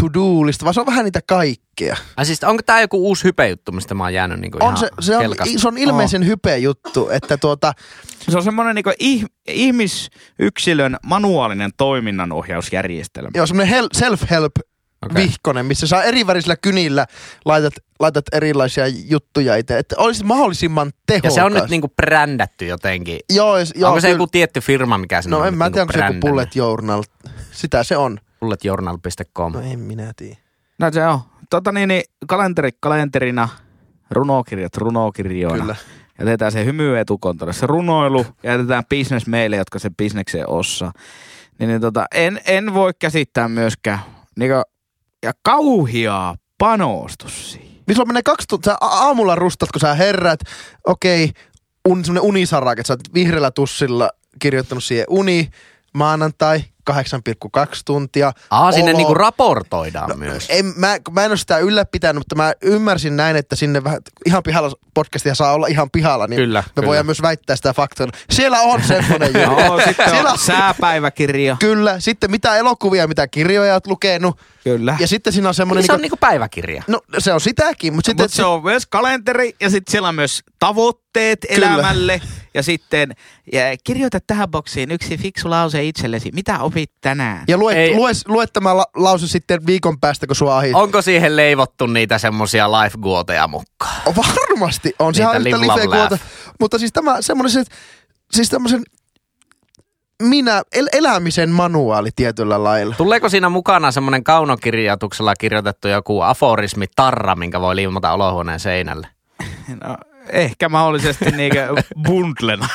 to-do-lista, vaan se on vähän niitä kaikkea. Ai siis onko tämä joku uusi hypejuttu, mistä mä oon jäänyt niin kuin On ihan se, se, on, kelkasta? se on ilmeisen hype juttu, että tuota, Se on semmoinen niin ih, ihmisyksilön manuaalinen toiminnanohjausjärjestelmä. joo, semmoinen hel, self-help Okei. vihkonen, missä saa eri värisillä kynillä laitat, laitat erilaisia juttuja itse, että olisi mahdollisimman tehokas. Ja se on nyt niinku brändätty jotenkin. Joo, ja- joo, onko se kyllä- joku tietty firma, mikä sinne No on en mä niinku tiedä, onko se joku bullet journal. Sitä se on. Bulletjournal.com. No en minä tiedä. No se on. Tota niin, niin kalenteri kalenterina, runokirjat runokirjoina. Kyllä. Jätetään se hymy etukontolle, se runoilu, ja jätetään business meille, jotka se bisnekseen osaa. Niin, niin tota, en, en voi käsittää myöskään niinku, ja kauhiaa panostus siihen. Niin sulla menee kaksi tuntia, sä aamulla rustat, kun sä herät, okei, un, semmonen unisarake, sä oot vihreällä tussilla kirjoittanut siihen uni, maanantai, 8,2 tuntia. Aa, sinne Olo- niinku raportoidaan no, myös. En, mä, mä en ole sitä ylläpitänyt, mutta mä ymmärsin näin, että sinne vähän, ihan pihalla podcastia saa olla ihan pihalla, niin Kyllä, me kyllä. voidaan myös väittää sitä faktoa. Siellä on semmoinen. No, (laughs) sitten Siellä on sääpäiväkirja. Kyllä, sitten mitä elokuvia, mitä kirjoja oot lukenut. Kyllä. Ja sitten siinä on semmoinen... Niin se on niinku, niinku päiväkirja. no se on sitäkin, mutta sitten... Mutta se on myös kalenteri ja sitten siellä on myös tavoitteet Kyllä. elämälle. Ja sitten ja kirjoita tähän boksiin yksi fiksu lause itsellesi. Mitä opit tänään? Ja lue, Ei. lue, lue tämä la, lause sitten viikon päästä, kun sua ahi. Onko siihen leivottu niitä semmosia life guoteja mukaan? On Varmasti on. Sehän on live, laugh. Mutta siis tämä semmoinen, se, siis tämmöisen minä, el, elämisen manuaali tietyllä lailla. Tuleeko siinä mukana semmoinen kaunokirjoituksella kirjoitettu joku aforismi tarra, minkä voi liimata olohuoneen seinälle? No, ehkä mahdollisesti niinkö (laughs) bundlena.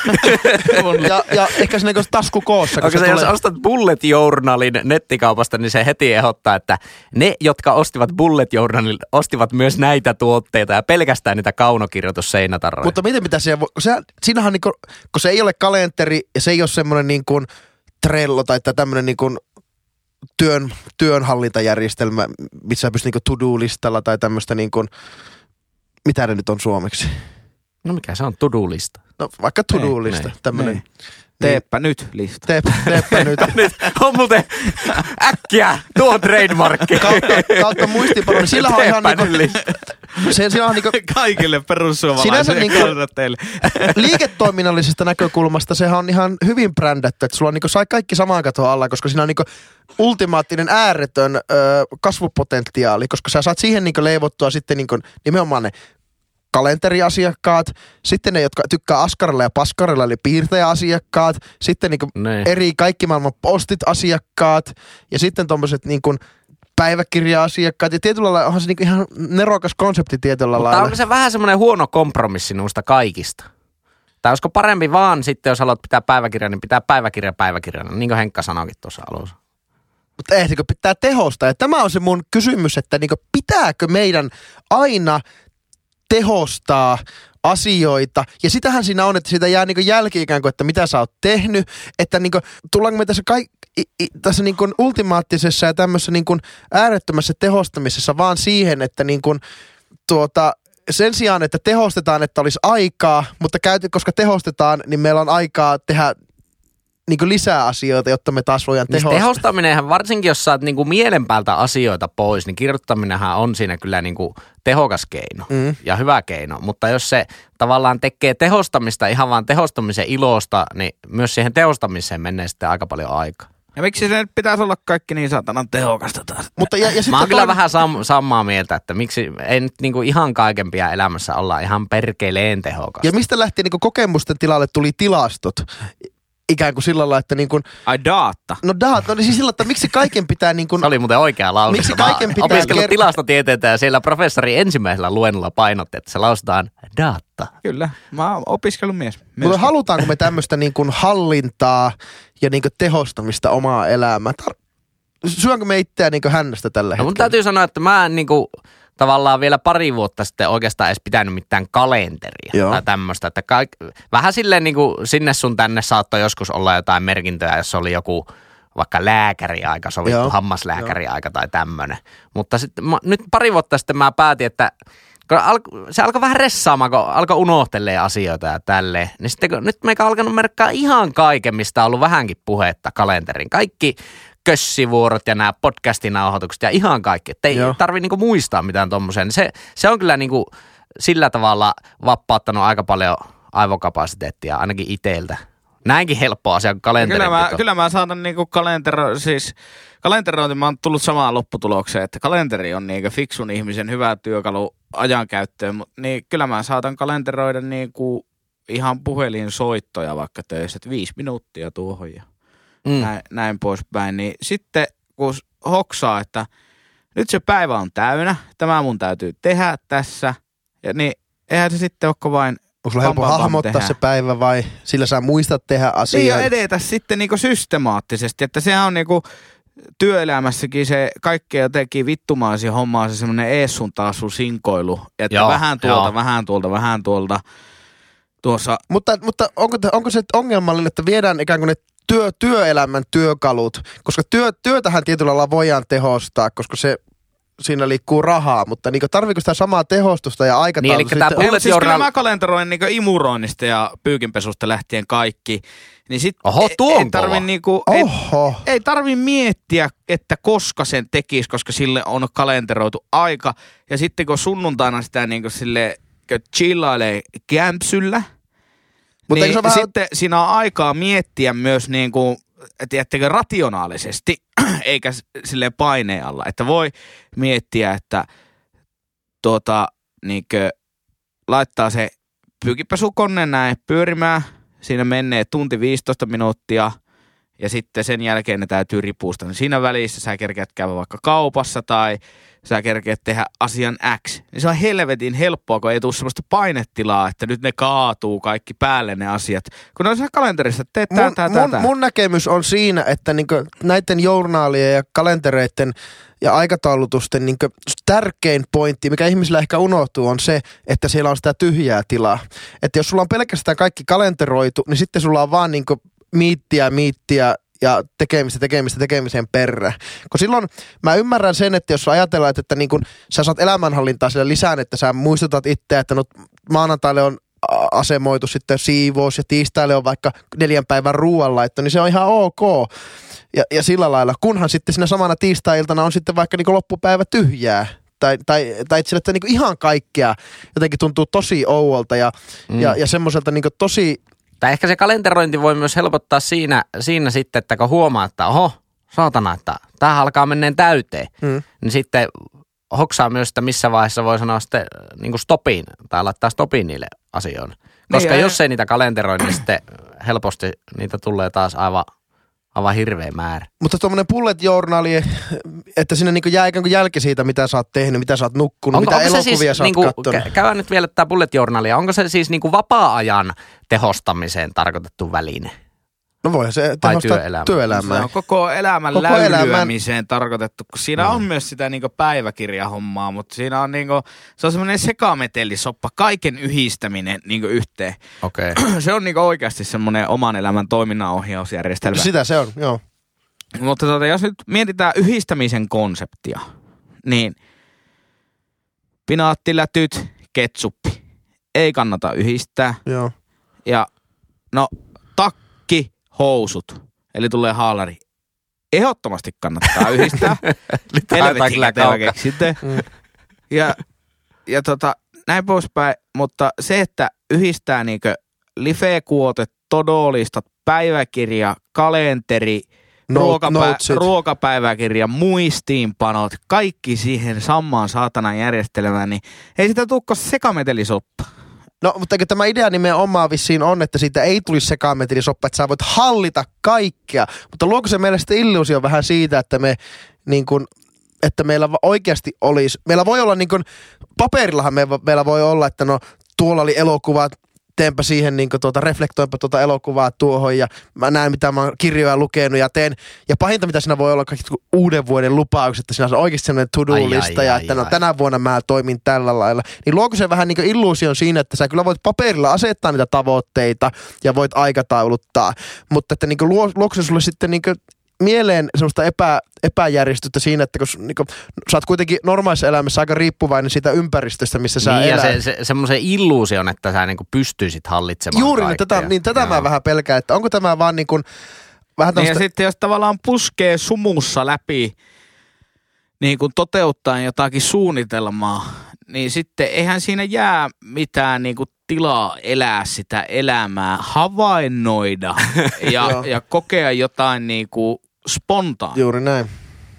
Ja, ja ehkä siinä tasku koossa, Onko se, se, jos tulee... ostat Bullet Journalin nettikaupasta, niin se heti ehdottaa, että ne, jotka ostivat Bullet Journalin, ostivat myös näitä tuotteita ja pelkästään niitä kaunokirjoitusseinätarroja. Mutta miten mitä siellä voi, se, siinähän niinku, kun se ei ole kalenteri ja se ei ole semmoinen niin kuin Trello tai tämmöinen niin kuin työn, työnhallintajärjestelmä, missä sä pystyt niin to-do-listalla tai tämmöistä niin kuin, mitä ne nyt on suomeksi? No mikä se on to-do-lista? No vaikka to-do-lista, niin, tämmöinen. niin. Teepä nyt lista. Teep, teepä nyt. (laughs) Nyt on muuten äkkiä tuo trademarkki. kautta, kautta muistiinpano, niin (laughs) sillä on ihan Teepä niinku, se, sillä on niinku, Kaikille perussuomalaisille niinku- kannattajille. (laughs) liiketoiminnallisesta näkökulmasta sehän on ihan hyvin brändätty, että sulla on niinku, sai kaikki samaan katon alla, koska siinä on niinku ultimaattinen ääretön ö, kasvupotentiaali, koska sä saat siihen niinku leivottua sitten niinku, nimenomaan ne kalenteriasiakkaat, sitten ne, jotka tykkää askarilla ja paskarilla, eli piirtäjäasiakkaat, sitten niinku Niin. eri kaikki maailman postit asiakkaat ja sitten tommoset niinku päiväkirja-asiakkaat ja tietyllä lailla onhan se niinku ihan nerokas konsepti tietyllä Mutta lailla. onko se vähän semmoinen huono kompromissi nuusta kaikista? Tai olisiko parempi vaan sitten, jos haluat pitää päiväkirjan, niin pitää päiväkirja päiväkirjana, niin kuin Henkka sanoikin tuossa alussa. Mutta ehtikö pitää tehostaa? Ja tämä on se mun kysymys, että niinku, pitääkö meidän aina tehostaa asioita. Ja sitähän siinä on, että siitä jää niinku jälki ikään kuin, että mitä sä oot tehnyt. Että niinku, tullaanko me tässä, kaik, i, i, tässä niinku ultimaattisessa ja tämmöisessä niinku äärettömässä tehostamisessa vaan siihen, että niinku, tuota, sen sijaan, että tehostetaan, että olisi aikaa, mutta käyty, koska tehostetaan, niin meillä on aikaa tehdä niin lisää asioita, jotta me taas voidaan Niin se tehostaa. tehostaminenhan, varsinkin jos saat niinku mielen päältä asioita pois, niin kirjoittaminenhan on siinä kyllä niinku tehokas keino Mm. ja hyvä keino. Mutta jos se tavallaan tekee tehostamista ihan vaan tehostamisen ilosta, niin myös siihen tehostamiseen menee sitten aika paljon aikaa. Ja miksi se nyt pitäisi olla kaikki niin saatanan tehokasta taas? Mutta ja, ja Mä oon kyllä vähän sam- samaa mieltä, että miksi ei nyt niinku ihan kaikempia elämässä olla ihan perkeleen tehokasta. Ja mistä lähtien niin kokemusten tilalle tuli tilastot? Ikään kuin sillä lailla, että niin kuin, Ai data. no daat, no niin siis sillä, että miksi kaiken pitää niin kuin, Se oli muuten oikea lause. Miksi kaiken pitää opiskellut ker- tilastotieteitä ja siellä professori ensimmäisellä luennolla painotti, että se lausutaan data. Kyllä. Mä oon opiskellut mies. mutta halutaanko me tämmöistä niin kuin hallintaa ja niin kuin tehostamista omaa elämää? Tar- syönkö me itseä niin kuin hännästä tällä No mun hetkellä? täytyy sanoa, että mä en niinku, tavallaan vielä pari vuotta sitten oikeastaan edes pitänyt mitään kalenteria Joo. tai tämmöistä. Että kaik, vähän silleen niinku sinne sun tänne saattoi joskus olla jotain merkintöjä, jos oli joku vaikka lääkäriaika, sovittu Joo. hammaslääkäriaika tai tämmöinen. Mutta sitten mä, nyt pari vuotta sitten mä päätin, että kun al, se alkoi vähän ressaamaan, kun alkoi unohtelee asioita ja tälleen. Niin sitten kun, nyt meikä alkanut merkkaa ihan kaiken, mistä on ollut vähänkin puhetta kalenterin. Kaikki kössivuorot ja nämä podcastinauhoitukset ja ihan kaikki. Että ei Joo. tarvi niinku muistaa mitään tuommoisia. Niin se, se on kyllä niinku sillä tavalla vapauttanut aika paljon aivokapasiteettia ainakin iteltä. Näinkin helppo asia kuin kalenterin. Kyllä mä, kyllä mä saatan niinku kalentero, siis kalenterointi, mä oon tullut samaan lopputulokseen, että kalenteri on niinku fiksun ihmisen hyvä työkalu ajankäyttöön, mut niin kyllä mä saatan kalenteroida niinku ihan puhelinsoittoja vaikka töissä, että viisi minuuttia tuohon ja mm. näin, näin poispäin. Niin sitten kun hoksaa, että nyt se päivä on täynnä, tämä mun täytyy tehdä tässä, ja niin eihän se sitten ole vain Onko sulla helppo hahmottaa tehdään. se päivä vai sillä sä muistat tehdä Niin ja edetä sitten niinku systemaattisesti, että sehän on niinku työelämässäkin se kaikkea jotenkin vittumaasi hommaa se semmoinen ees sun taas sun sinkoilu, että Joo, vähän tuolta, joo. vähän tuolta, vähän tuolta. Tuossa Mutta, mutta onko, onko se ongelmallinen, että viedään ikään kuin ne työ, työelämän työkalut, koska työ, työtähän tietyllä lailla voidaan tehostaa, koska se siinä liikkuu rahaa, mutta niin tarviiko sitä samaa tehostusta ja aikataulua? Niin, eli Ei, Bullet mut siis kyllä journal- mä kalenteroin niinku imuroinnista ja pyykinpesusta lähtien kaikki. Niin sit Oho, ei, tuo on ei tarvi niinku, ei, Oho. ei tarvi miettiä, että koska sen tekisi, koska sille on kalenteroitu aika. Ja sitten kun sunnuntaina sitä niinku sille chillailee kämpsyllä, Mutta niin vähän- sitten siinä on aikaa miettiä myös niinku, tiedättekö, rationaalisesti, (clears throat) eikä sille paineen alla. Että voi miettiä, että tuota, niinkö, laittaa se pyykinpesukone näin pyörimään. Siinä menee tunti 15 minuuttia ja sitten sen jälkeen ne täytyy ripusta. Niin siinä välissä sä kerkeät käydä vaikka kaupassa tai sä kerkeät tehdä asian X. Niin se on helvetin helppoa, kun ei tule sellaista painetilaa, että nyt ne kaatuu kaikki päälle ne asiat. Kun ne on siellä kalenterissa, että teet tää, mun, tää, tää, mun, tää. mun näkemys on siinä, että niinku näiden journaalien ja kalentereiden ja aikataulutusten niinku tärkein pointti, mikä ihmisillä ehkä unohtuu, on se, että siellä on sitä tyhjää tilaa. Että jos sulla on pelkästään kaikki kalenteroitu, niin sitten sulla on vaan niinku miittiä, miittiä ja tekemistä, tekemistä, tekemisen perä. Kun silloin mä ymmärrän sen, että jos ajatellaan, että, että niin kun sä saat elämänhallintaa sillä lisään, että sä muistutat itseä, että no maanantaille on asemoitu sitten siivous ja tiistaille on vaikka neljän päivän ruoanlaitto, niin se on ihan ok. Ja, ja sillä lailla, kunhan sitten siinä samana tiistai-iltana on sitten vaikka niin loppupäivä tyhjää. Tai, tai, tai sillä, että niin ihan kaikkea jotenkin tuntuu tosi ouolta ja, mm. ja, ja semmoiselta niin tosi Tai ehkä se kalenterointi voi myös helpottaa siinä, siinä sitten, että kun huomaa, että oho, saatana, että tämähän alkaa menneen täyteen, Mm. niin sitten hoksaa myös, että missä vaiheessa voi sanoa sitten niin kuin stopiin tai laittaa stopiin niille asioille. Koska Niin, jos ei niitä kalenteroi, niin sitten helposti niitä tulee taas aivan, Aivan hirveä määrä. Mutta tuommoinen bullet journali, että sinne niinku jää ikään kuin jälki siitä, mitä sä oot tehnyt, mitä sä oot nukkunut, mitä elokuvia siis, sä oot niinku, kä- käydään nyt vielä tämä bullet journalia. Onko se siis niinku vapaa-ajan tehostamiseen tarkoitettu väline? No voi se tehostaa työelämää? työelämää. Se on koko elämän Koko koko elämän- läylyämiseen tarkoitettu. kun Siinä on myös sitä niinku päiväkirjahommaa, mutta siinä on niinku, se on semmoinen sekametellisoppa, kaiken yhdistäminen niinku yhteen. Okei. Okay. (clears throat) Se on niinku oikeasti semmoinen oman elämän toiminnanohjausjärjestelmä. Sitä se on, joo. Mutta tota, jos nyt mietitään yhdistämisen konseptia, niin pinaattilätyt, ketsuppi. Ei kannata yhdistää. joo. Ja no housut. Eli tulee haalari. Ehdottomasti kannattaa (laughs) yhdistää. Nyt haetaan kyllä keksinte. Mm. Ja, ja tota, näin poispäin. Mutta se, että yhdistää niinkö life-kuote, todolistat, päiväkirja, kalenteri, Note- ruokapä- notesit. ruokapäiväkirja, muistiinpanot, kaikki siihen samaan saatanan järjestelmään, niin ei sitä tukko sekametelisoppa. No, mutta eikö tämä idea nimenomaan vissiin on, että siitä ei tulisi sekaametilisoppa, että sä voit hallita kaikkea. Mutta luoko se meille sitten illuusio vähän siitä, että me niin kuin, että meillä oikeasti olisi, meillä voi olla niin kuin, paperillahan me, meillä voi olla, että no tuolla oli elokuva, teenpä siihen niin kuin, tuota, reflektoinpa tuota elokuvaa tuohon ja mä näen mitä mä oon kirjoja lukenut ja teen. Ja pahinta mitä siinä voi olla kaikki uuden vuoden lupaukset, että siinä on oikeasti sellainen Ai, ai, to-do-lista ja ai, että no ai. tänä vuonna mä toimin tällä lailla. Niin luoko se vähän niin illuusion siinä, että sä kyllä voit paperilla asettaa niitä tavoitteita ja voit aikatauluttaa, mutta että niin kuin luo, luoko se sulle sitten niin kuin mieleen semmoista epä, epäjärjestystä siinä, että kun niin kuin, sä oot kuitenkin normaalissa elämässä aika riippuvainen siitä ympäristöstä, missä sä Niin, ja elät. se, se, semmoisen illuusion, että sä niinku pystyisit hallitsemaan Juuri, niin kaikkea. tätä, niin tätä mä vähän pelkään, että onko tämä vaan niin kuin, vähän Niin ja sitten jos tavallaan puskee sumussa läpi niin kuin toteuttaa jotakin suunnitelmaa, niin sitten eihän siinä jää mitään niin kuin tilaa elää sitä elämää, havainnoida (laughs) ja, ja kokea jotain niin kuin spontaan. juuri näin.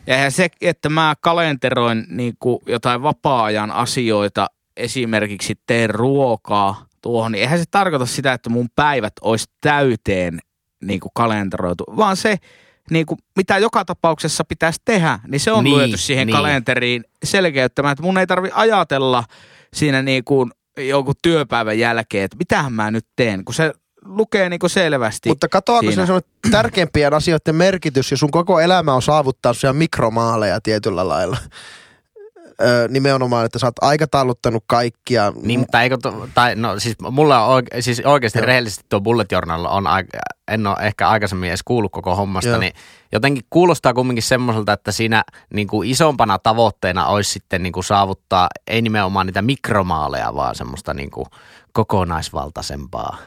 Ja eihän se, että mä kalenteroin niin kuin jotain vapaa-ajan asioita, esimerkiksi teen ruokaa tuohon, niin eihän se tarkoita sitä, että mun päivät olisi täyteen niin kuin kalenteroitu, vaan se, niin kuin, mitä joka tapauksessa pitäisi tehdä, niin se on Niin, lyöty siihen niin. kalenteriin selkeyttämään, että mun ei tarvi ajatella siinä niin kuin jonkun työpäivän jälkeen, että mitähän mä nyt teen, kun se lukee niin kuin selvästi. Mutta katoako siinä. se on tärkeimpien asioiden merkitys, ja sun koko elämä on saavuttaa siellä mikromaaleja tietyllä lailla. Öö, nimenomaan, että sä oot aikatauluttanut kaikkia. Niin, mutta eikö, tai no siis mulla on oike, siis oikeasti Joo. rehellisesti tuo Bullet Journal on, en ole ehkä aikaisemmin edes kuullut koko hommasta, Joo. niin jotenkin kuulostaa kumminkin semmoiselta, että siinä niin kuin isompana tavoitteena olisi sitten niin kuin saavuttaa ei nimenomaan niitä mikromaaleja, vaan semmoista niin kuin kokonaisvaltaisempaa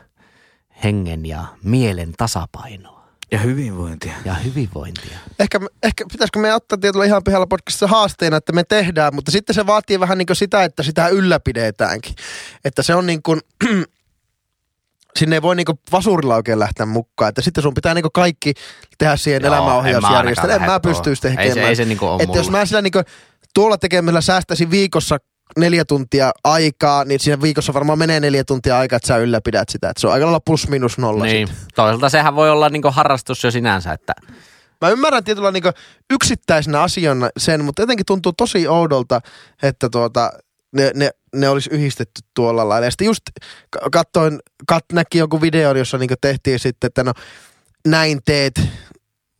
hengen ja mielen tasapainoa ja hyvinvointia. ja hyvinvointia. Ehkä, ehkä pitäisikö me ottaa tietyllä ihan pihalla podcastissa haasteena, että me tehdään, mutta sitten se vaatii vähän niin kuin sitä, että sitä ylläpidetäänkin. Että se on niin kuin, (clears throat) sinne ei voi niin kuin vasurilla oikein lähteä mukaan. Että sitten sun pitää niin kuin kaikki tehdä siihen Joo, elämänohjausjärjestelmään. En en mä mä pystyisi tekemään. Ei se- ei se niinku ole että jos mä sillä niin kuin, tuolla tekemällä säästäisin viikossa neljä tuntia aikaa, niin siinä viikossa varmaan menee neljä tuntia aikaa, että sä ylläpidät sitä. Että se on aika lailla plus minus nolla Niin, sitten. toisaalta sehän voi olla niin kuin harrastus jo sinänsä, että Mä ymmärrän tietyllä niin yksittäisenä asiana sen, mutta jotenkin tuntuu tosi oudolta, että tuota, ne, ne, ne olisi yhdistetty tuolla lailla. Ja sitten just katsoin, kat, näki jonkun videon, jossa niin tehtiin sitten, että no näin teet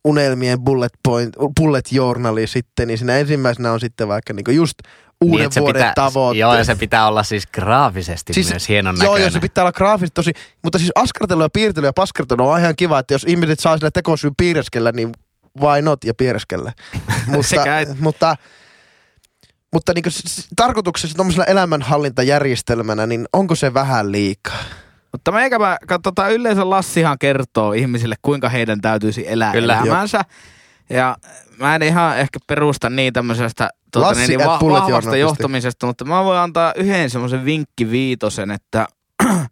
unelmien bullet point, bullet journali sitten, niin siinä ensimmäisenä on sitten vaikka niin just uuden niin, että se vuoden pitää, tavoitteet. Joo, ja se pitää olla siis graafisesti siis, myös hienon Joo, näköinen. joo, se pitää olla graafisesti tosi, mutta siis askartelu ja piirtely ja paskartelu on ihan kiva, että jos ihmiset saa sillä tekosyyn piirreskellä, niin why not ja piirreskellä. (laughs) mutta, Sekä et- mutta, mutta niin tarkoituksessa tuommoisella elämänhallintajärjestelmänä, niin onko se vähän liikaa? Mutta meikäpä, katsotaan yleensä Lassihan kertoo ihmisille, kuinka heidän täytyisi elää Kyllä. Elämänsä. Ja mä en ihan ehkä perusta niin tämmöisestä tuota, niin, va- vahvasta johtamisesta, mutta mä voin antaa yhden semmoisen vinkki viitosen, että (clears throat)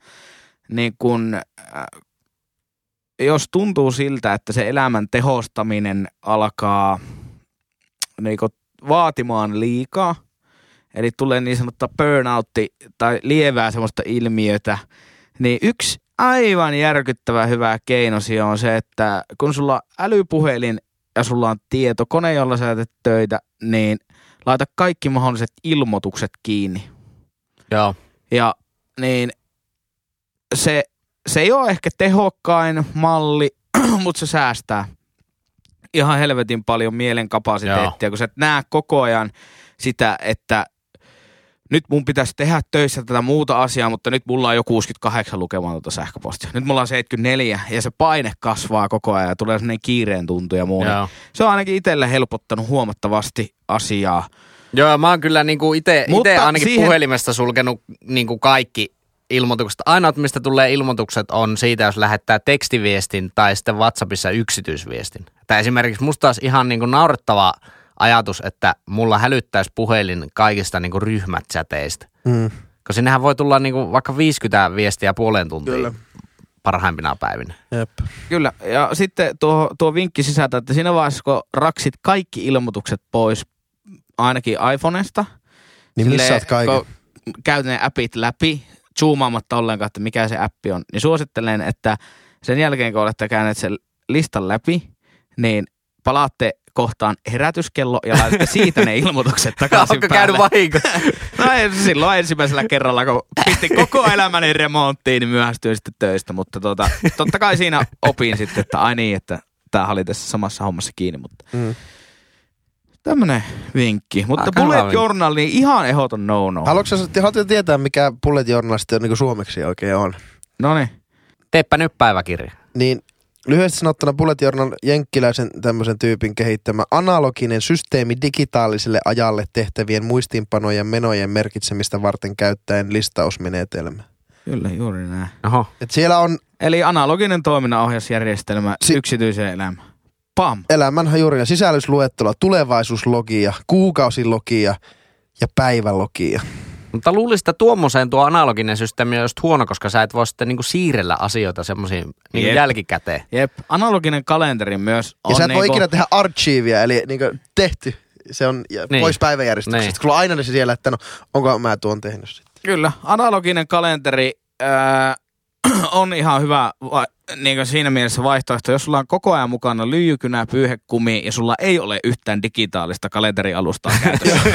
niin kun, äh, jos tuntuu siltä, että se elämän tehostaminen alkaa niin kun, vaatimaan liikaa, eli tulee niin sanottua burnoutti tai lievää semmoista ilmiötä, niin yksi aivan järkyttävä hyvä keino on se, että kun sulla älypuhelin ja sulla on tietokone, jolla sä teet töitä, niin laita kaikki mahdolliset ilmoitukset kiinni. Joo. Ja niin se, se ei ole ehkä tehokkain malli, (clears throat) mutta se säästää ihan helvetin paljon mielen kapasiteettia, kun sä et näe koko ajan sitä, että nyt mun pitäisi tehdä töissä tätä muuta asiaa, mutta nyt mulla on jo 68 lukematonta sähköpostia. Nyt mulla on 74 ja se paine kasvaa koko ajan ja tulee sellainen kiireen tuntu ja muu. Joo. Se on ainakin itselle helpottanut huomattavasti asiaa. Joo, mä oon kyllä niinku ite, ite ainakin siihen- puhelimesta sulkenut niinku kaikki ilmoitukset. Ainoat, mistä tulee ilmoitukset, on siitä, jos lähettää tekstiviestin tai sitten WhatsAppissa yksityisviestin. Että esimerkiksi musta olisi ihan niinku naurettava ajatus, että mulla hälyttäisi puhelin kaikista niinku ryhmätsäteistä. Mm. Koska sinnehän voi tulla niinku vaikka 50 viestiä puoleen tuntiin Kyllä. parhaimpina päivinä. Jep. Kyllä, ja sitten tuo, tuo vinkki sisältää, että siinä vaiheessa, kun raksit kaikki ilmoitukset pois ainakin iPhoneesta, Niin missaat kaiken. kun käyt ne appit läpi, zoomaamatta ollenkaan, että mikä se appi on, niin suosittelen, että sen jälkeen, kun olette käyneet sen listan läpi, niin palaatte kohtaan herätyskello ja laitatte siitä ne ilmoitukset takaisin Onko päälle. käynyt vahinko? No ei, silloin ensimmäisellä kerralla, kun pisti koko elämäni remonttiin, niin myöhästyin sitten töistä. Mutta tota, totta kai siinä opin sitten, että ai niin, että tämä oli tässä samassa hommassa kiinni. Mutta Mm. tämmönen vinkki. Mutta Aika Bullet vinkki. Journal, niin ihan ehdoton no-no. Haluatko sä, haluatko tietää, mikä Bullet Journal sitten niin suomeksi oikein on? No niin. Teepä nyt päiväkirja. Niin lyhyesti sanottuna Bullet Journal jenkkiläisen tämmöisen tyypin kehittämä analoginen systeemi digitaaliselle ajalle tehtävien muistiinpanojen menojen merkitsemistä varten käyttäen listausmenetelmä. Kyllä, juuri näin. Oho. Et siellä on Eli analoginen toiminnanohjausjärjestelmä Si- yksityiseen elämään. Pam. elämänhajurina sisällysluettelo, tulevaisuuslogia, kuukausilogia ja päivälogia. Mutta luulisin, että tuommoiseen tuo analoginen systeemi on just huono, koska sä et voi sitten niinku siirrellä asioita semmoisiin niinku Jep. jälkikäteen. Jep, analoginen kalenteri myös on Ja sä et voi niinku- ikinä tehdä archiivia, eli niin tehty. Se on Niin. pois päiväjärjestyksestä. Niin. On aina se siellä, että no, onko mä tuon tehnyt sitten. Kyllä, analoginen kalenteri ää, (clears throat) on ihan hyvä niin siinä mielessä vaihtoehto. Jos sulla on koko ajan mukana lyijykynä, pyyhekumi ja sulla ei ole yhtään digitaalista kalenterialustaa (laughs) käytössä.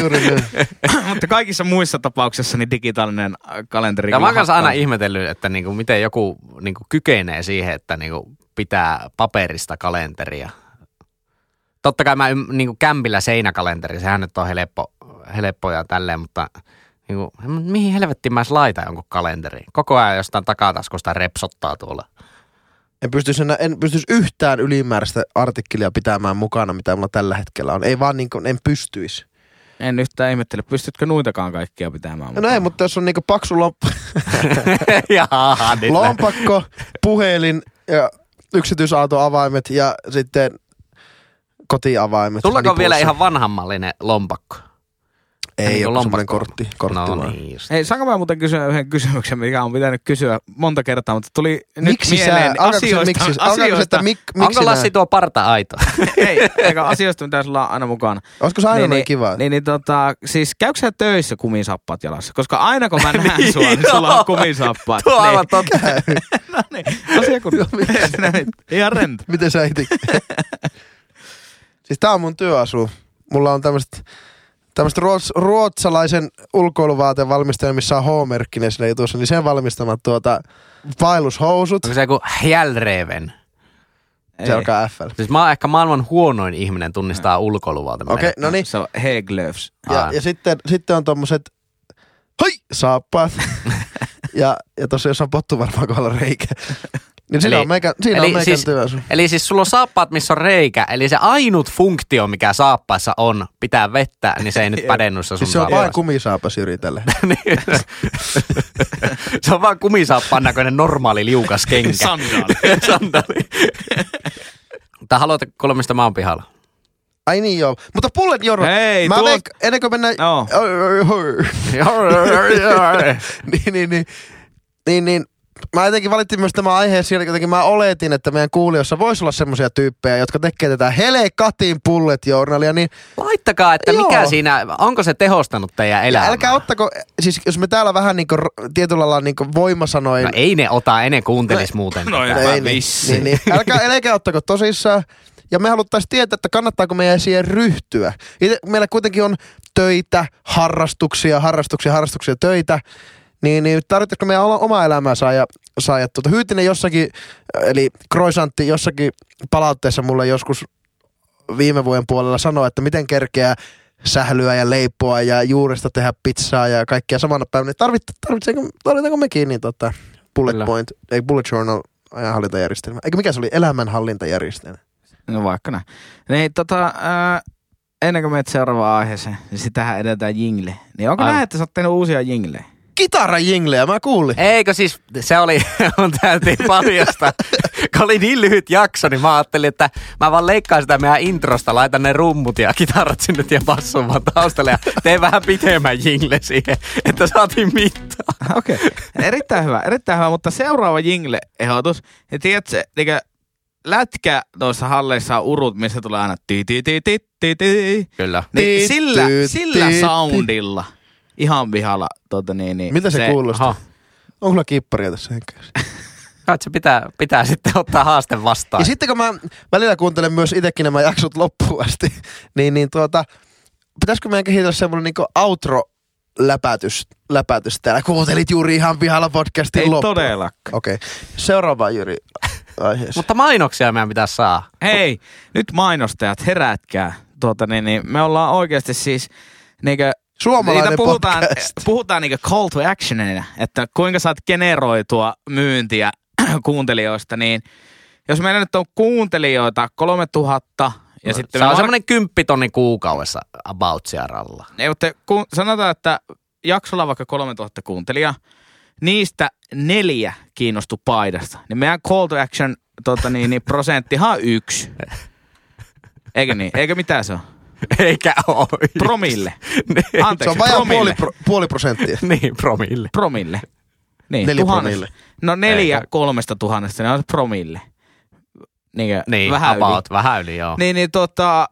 Juuri niin. (laughs) Mutta kaikissa muissa tapauksissa niin digitaalinen äh, kalenteri Ja mä oon aina ihmetellyt, että niinku, miten joku niinku, kykenee siihen, että niinku, pitää paperista kalenteria. Totta kai mä ym- niinku, kämpillä seinäkalenteri, sehän nyt on helppo, helppo ja tälleen, mutta niinku, mihin helvettiin mä laitan jonkun kalenteri? Koko ajan jostain takataskusta repsottaa tuolla. En pystyisi, enää, en pystyisi yhtään ylimääräistä artikkelia pitämään mukana, mitä mulla tällä hetkellä on. Ei vaan niin kuin, en pystyisi. En yhtään ihmettele, pystytkö nuitakaan kaikkia pitämään No mukana? näin, mutta jos on niinku paksu lomp- (laughs) Jaha, (laughs) lä- lompakko, puhelin ja yksityisautoavaimet ja sitten kotiavaimet. Tullaanko nipussa. vielä ihan vanhanmallinen lompakko? Ei Niin ole semmoinen kortti, kortti no vaan. niin just. Hei, saanko mä muuten kysyä yhden kysymyksen, mikä on pitänyt kysyä monta kertaa, mutta tuli Miksi nyt sä, mieleen se, asioista, miksi, asioista, että mik, miksi Onko Lassi näin? tuo parta aito? (laughs) ei, eikä asioista, mitä sulla on aina mukana. Olisiko se aina niin, noin niin, kiva? Niin, niin tota, siis käykö sä töissä kumisappaat jalassa? Koska aina kun mä (laughs) näen Niin, sua, niin sulla on kumisappaat. Tuo on niin. aivan totta. (laughs) no niin, asia kun... Niin, Ihan rento. Miten sä iti? siis tää on mun työasu. Mulla on tämmöset tämmöset ruots, ruotsalaisen ulkoiluvaatevalmistajan, missä on H-merkkinen siinä jutussa, niin sen valmistamat tuota vaellushousut. Onko se joku Hjälreven? Se alkaa FL. Siis mä oon ehkä maailman huonoin ihminen tunnistaa ulkoiluvalta. Okei, okay, no niin. Se on Hey Gloves. Ja, ja sitten, sitten on tommoset hoi, saappaat. (laughs) ja, ja tossa jos on pottu varmaan kohdalla reikä. Niin siinä Eli- on meikä, siinä eli on meikän siis- työasu. Eli siis sulla on saappaat, missä on reikä. Eli se ainut funktio, mikä saappaissa on, pitää vettä, niin se ei nyt (laughs) päde sun Siis se on vain kumisaapas Jyri tälle. (laughs) Niin. (laughs) se on vaan kumisaappaan näköinen normaali liukas kenkä. Sandaali. Sandaali. Tai kuulla, mistä mä oon pihalla? Ai niin joo. Mutta Bullet Journal. Hei, mä tuo- veik- ennen kuin mennään... Joo. niin, niin, niin, niin, mä jotenkin valittiin myös tämä aihe siellä, jotenkin mä oletin, että meidän kuulijoissa voisi olla semmoisia tyyppejä, jotka tekee tätä helekatin bullet journalia, niin Laittakaa, että Joo. mikä siinä, onko se tehostanut teidän ja elämää? älkää ottako, siis jos me täällä vähän niinku tietyllä lailla niinku voimasanoin, No ei ne ota, ei ne kuuntelis muuten. No tätä. ei. ei, niin, niin, niin, älkää, älkää ottako tosissaan. Ja me haluttaisiin tietää, että kannattaako meidän siihen ryhtyä. Meillä kuitenkin on töitä, harrastuksia, harrastuksia, harrastuksia, töitä. Niin, niin tarvitsisiko meidän oma- elämää saada, saada tuota. Hyytinen jossakin, eli Kroisantti jossakin palautteessa mulle joskus viime vuoden puolella sanoi, että miten kerkeää sählyä ja leipoa ja juuresta tehdä pizzaa ja kaikkea samana päivänä. Niin Tarvit, tarvitseeko, tarvitaanko mekin niin tota, bullet Kyllä. point, ei bullet journal ajanhallintajärjestelmä. Eikö mikä se oli? Elämänhallintajärjestelmä. No vaikka näin. Niin tota, ää, ennen kuin menet seuraavaan aiheeseen, niin sitähän edetään jingle. Niin onko näin, että sä oot tehnyt uusia jinglejä? Kitara jingleä, mä kuulin. Eikö siis, se oli, (laughs) mun täytyy paljasta. Kun oli niin lyhyt jakso, niin mä ajattelin, että mä vaan leikkaan sitä meidän introsta, laitan ne rummut ja kitarat sinne ja basson vaan taustalle ja teen vähän pitemmän jingle siihen, että saatiin mittaa. Okei. Okay. Erittäin hyvä, erittäin hyvä, mutta seuraava jingle-ehdotus. Ja tiedätkö, niin lätkä noissa halleissa on urut, missä tulee aina ti ti ti ti ti ti. Kyllä. Niin Ti, sillä, ti, sillä ti, ti. soundilla ihan pihalla. Tota niin, niin, Mitä se, se kuulostaa? Aha. On kyllä kipparia tässä henkässä. Kai se pitää, pitää sitten ottaa haaste vastaan. Ja sitten kun mä välillä kuuntelen myös itsekin nämä jaksot loppuun asti, (laughs) niin, niin tuota, pitäisikö meidän kehitellä semmoinen niinku outro läpätys, läpätys täällä. Kuuntelit juuri ihan pihalla podcastin Ei loppuun. todellakaan. Okei. Okay. Seuraava Jyri aiheeseen. (laughs) Mutta mainoksia meidän pitää saa. Hei, nyt mainostajat, herätkää. Tuota, niin, niin, me ollaan oikeasti siis niinkö, Suomalainen niitä puhutaan, podcast. puhutaan niinkö call to actionina, että kuinka saat generoitua myyntiä (clears throat) kuuntelijoista, niin jos meillä nyt on kuuntelijoita 3000 ja sitten se on semmoinen kymppitonni kuukaudessa about Sierralla. Ei, mutta kun sanotaan, että jaksolla on vaikka 3000 kuuntelijaa, niistä neljä kiinnostu paidasta. Niin meidän call to action tota niin, niin prosenttihan on yksi. Eikö niin? Eikö mitään se on? (laughs) Eikä oo. Promille. (laughs) niin, Anteeksi, Se on vajaa puoli, pro, puoli prosenttia. (laughs) niin, promille. Promille. Niin, Neljä tuhannes. promille. No neljä Eikä. kolmesta tuhannesta, ne on promille. Niin, Niin, vähän about, yli. vähän yli, joo. Niin, niin tota,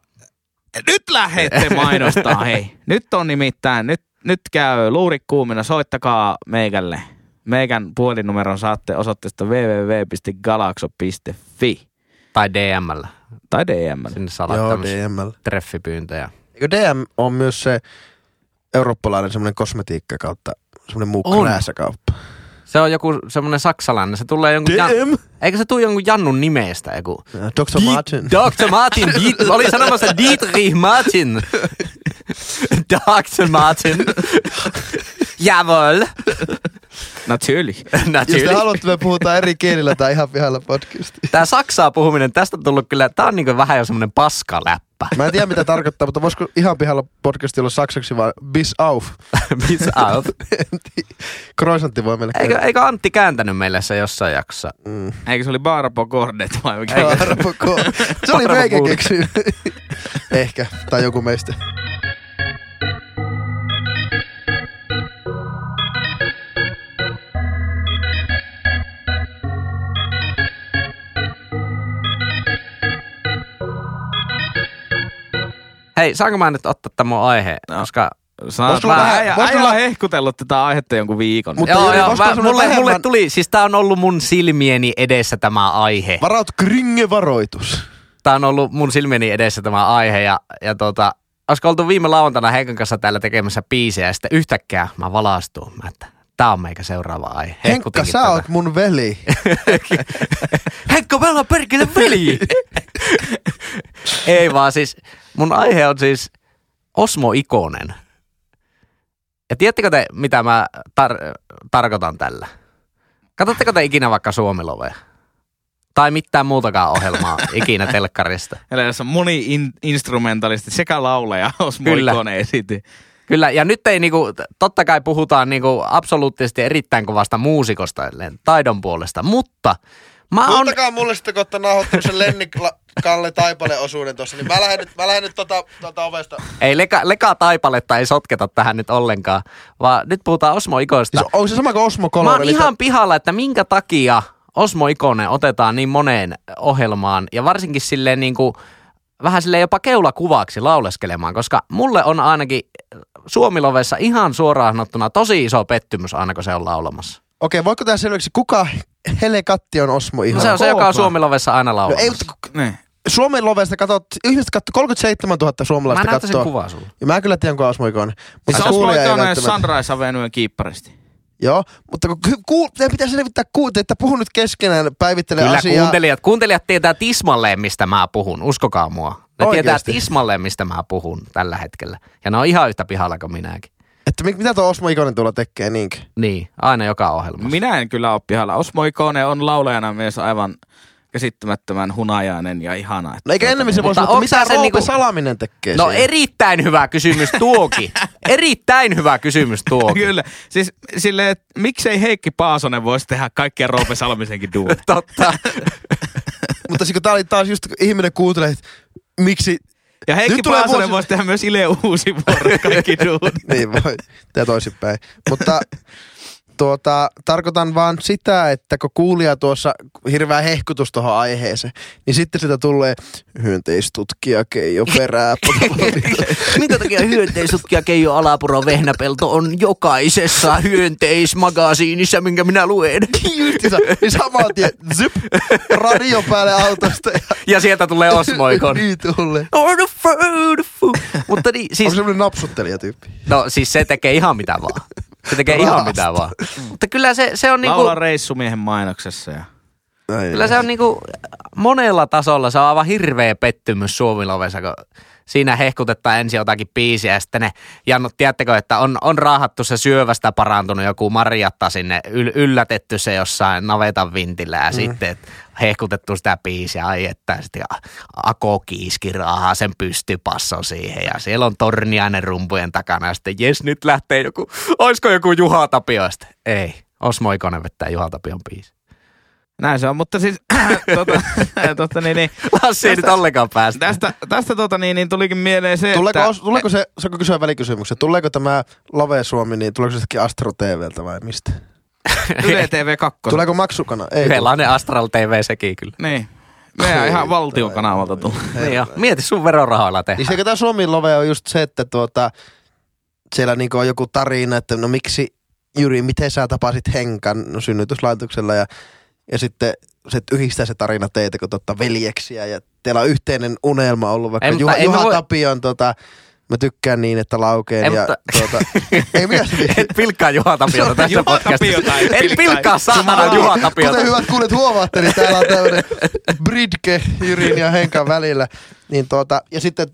nyt lähdette mainostaa, hei. Nyt on nimittäin, nyt, nyt käy luurit kuumina, soittakaa meikälle. Meikän puhelinnumeron saatte osoitteesta www.galaxo.fi Tai DMllä. Tai DM. Sinne saa Joo, DML. treffipyyntöjä. Eikö DM on myös se eurooppalainen semmoinen kosmetiikka kautta, semmoinen muu krääsäkauppa. Se on joku semmoinen saksalainen. Se tulee jonkun... Jan... DM? Eikö se tule jonkun Jannun nimestä joku? Dr. Martin. Dr. Martin. Diet... Oli sanomassa Dietrich Martin. (laughs) Dr. Martin. Jawohl. Natürlich. (laughs) Jos te Natürlich. haluatte, me puhutaan eri kielillä tai ihan pihalla podcasti. Tää Saksaa puhuminen, tästä on tullut kyllä, tää on niinku vähän jo semmonen paskaläppä. Mä en tiedä mitä tarkoittaa, mutta voisiko ihan pihalla podcasti olla saksaksi vaan bis auf. (laughs) Bis auf. Kroisantti voi meille Eikö, eikö Antti kääntänyt meille se jossain jaksossa? Mm. Eikö se oli Barbo Gordet vai mikä? Eikö? Arvoko. Se oli meikä keksy. (laughs) Ehkä, tai joku meistä. Hei, saanko mä nyt ottaa tämän mun aiheen? No. Koska vähän, vähän- äijä, sulla- hehkutellut tätä aihetta jonkun viikon. Mutta joo, joo, mä, mulle, vähemmän- mulle tuli, siis tää on ollut mun silmieni edessä tämä aihe. Varaut kringe-varoitus. Tää on ollut mun silmieni edessä tämä aihe ja, ja tota, olisiko oltu viime lauantaina Henkan kanssa täällä tekemässä biisejä ja sitten yhtäkkiä mä valastuin, mä, että tää on meikä seuraava aihe. Henkka, sä tätä. oot mun veli. (laughs) Henkka, me ollaan perkele veli! (laughs) Ei vaan siis, mun aihe on siis Osmo Ikonen. Ja tiedättekö te, mitä mä tar- tarkoitan tällä? Katsotteko te ikinä vaikka Suomilovea? Tai mitään muutakaan ohjelmaa (laughs) ikinä telkkarista? Eli jos on moni-instrumentalisti sekä laulaja, Osmo Kyllä. Ikonen esiti. Kyllä, ja nyt ei niinku, totta kai puhutaan niinku absoluuttisesti erittäin kovasta muusikosta, taidon puolesta, mutta mä oon... Antakaa mulle sitten, kun nauhoittanut sen Lenni, Kalle Taipale osuuden tuossa, niin mä lähden nyt, mä lähden nyt tota, tota ovesta. Ei leka, leka taipaletta ei sotketa tähän nyt ollenkaan, vaan nyt puhutaan Osmo Ikoista. Siis onko se sama kuin Osmo Mä Color? oon eli ihan pihalla, että minkä takia Osmo Ikonen otetaan niin moneen ohjelmaan ja varsinkin silleen niin kuin, vähän silleen jopa keulakuvaksi lauleskelemaan, koska mulle on ainakin Suomilovessa ihan suoraan sanottuna tosi iso pettymys aina kun se on laulamassa. Okei, voiko tää selväksi, kuka Hele Katti on Osmo ihan? No se on se, joka on. Suomilovessa aina No laulamassa. ei, mutta Niin. Suomen lovesta katsot, ihmiset katsoo 37 000 Mä suomalaista näytän sen katsoo. kuvaa sulle. Ja mä kyllä tiedän, kun on Osmo Ikonen. Mutta Se on kuulija ei Osmo välttämättä- Sunrise Avenuen kiipparisti. Joo, mutta kun ku, ku, teidän pitää selvittää, ku, te ette puhu nyt keskenään, päivittelee Kyllä asiaa. kuuntelijat, kuuntelijat tietää tismalleen, mistä mä puhun. Uskokaa mua. Ne Oikeesti? tietää tismalleen, mistä mä puhun tällä hetkellä. Ja ne on ihan yhtä pihalla kuin minäkin. Että mi- mitä tuo Osmo Ikonen tuolla tekee niinkö? Niin, aina joka ohjelmassa. Minä en kyllä ole pihalla. Osmo Ikonen on laulajana myös aivan käsittämättömän hunajainen ja ihana. No eikä ennemmin se voisi Mutta sanoa, mitä sen Roope niinku- Salaminen tekee No siellä? erittäin hyvä kysymys tuokin. (laughs) erittäin hyvä kysymys tuokin. Kyllä. Siis silleen, että miksei Heikki Paasonen voisi tehdä kaikkea Roope Salmisenkin duunit. (laughs) Totta. (laughs) Mutta siis kun tää oli taas just, ihminen kuuntelee, että miksi... Ja Heikki Nyt Paasonen vuosi- voisi tehdä myös Ile Uusi vuoro kaikki (laughs) duunit. niin voi, tää toisinpäin. Mutta tuota, tarkoitan vaan sitä, että kun kuulija tuossa hirveä hehkutus tuohon aiheeseen, niin sitten sitä tulee hyönteistutkija Keijo perää. (laughs) Minkä takia hyönteistutkija Keijo Alapuro Vehnäpelto on jokaisessa hyönteismagasiinissa, minkä minä luen? (laughs) Justiinsa, niin saman tien, zyp, radio päälle autosta. Ja, Ja sieltä tulee Osmoikon. (laughs) niin tulee. On the food, the food. Mutta niin, Onko siis, semmonen napsuttelijatyyppi? no siis se tekee ihan mitä vaan. Se tekee ihan Rahasta. mitä vaan. Mutta kyllä se, se on niinku, Laula reissumiehen mainoksessa. Ja... kyllä se on niinku monella tasolla, se on aivan hirveä pettymys Suomilovessa, kun siinä hehkutetaan ensin jotakin biisiä ja sitten ne jannut, tiedättekö, että on, on raahattu se syövästä parantunut joku Marjatta sinne, yl, yllätetty se jossain navetan vintillä ja mm. sitten et hehkutettu sitä biisiä, ai että sitten Ako Kiiski raahaa sen pystypasson siihen ja siellä on Torniainen rumpujen takana ja sitten jes nyt lähtee joku, (laughs) oisko joku Juha Tapio sitten, ei, Osmo Ikonen vettää Juha Tapion biisi. Näin se on, mutta siis (clears throat) tota, (laughs) tota, niin, niin, Lassi ei nyt Tästä- ollenkaan päästä. tästä, tästä tota, niin, niin, tulikin mieleen se, Tuleeko, että... tuleeko se, saanko kysyä välikysymyksen, tuleeko tämä Love Suomi, niin tuleeko se jostakin Astro TVltä vai mistä? (laughs) Yle TV 2. Tuleeko maksukana? Ei. Yhdenlainen Astral TV sekin kyllä. Niin. Meidän ihan valtion kanavalta tullut. Niin jo. Mieti sun verorahoilla tehdä. Niin se, tämä Suomi Love on just se, että tuota, siellä niinku on joku tarina, että no miksi Jyri, miten sä tapasit Henkan no, synnytyslaitoksella ja, ja sitten se yhdistää se tarina teitä, kun totta veljeksiä ja teillä on yhteinen unelma ollut, vaikka Ei, mutta Juha, ei me Juha voi- Tapion tota, mä tykkään niin, että laukeen Ei, ja mutta- tuota, (laughs) ei mitä se Et pilkkaa Juha Tapiota tässä Juha podcastissa. Tapiota ei Et pilkkaa. pilkkaa saatana. Juha Tapiota. Kuten hyvät kuulet huomaatte, niin täällä on tämmöinen bridge Jyrin ja Henkan välillä. Niin tuota, ja sitten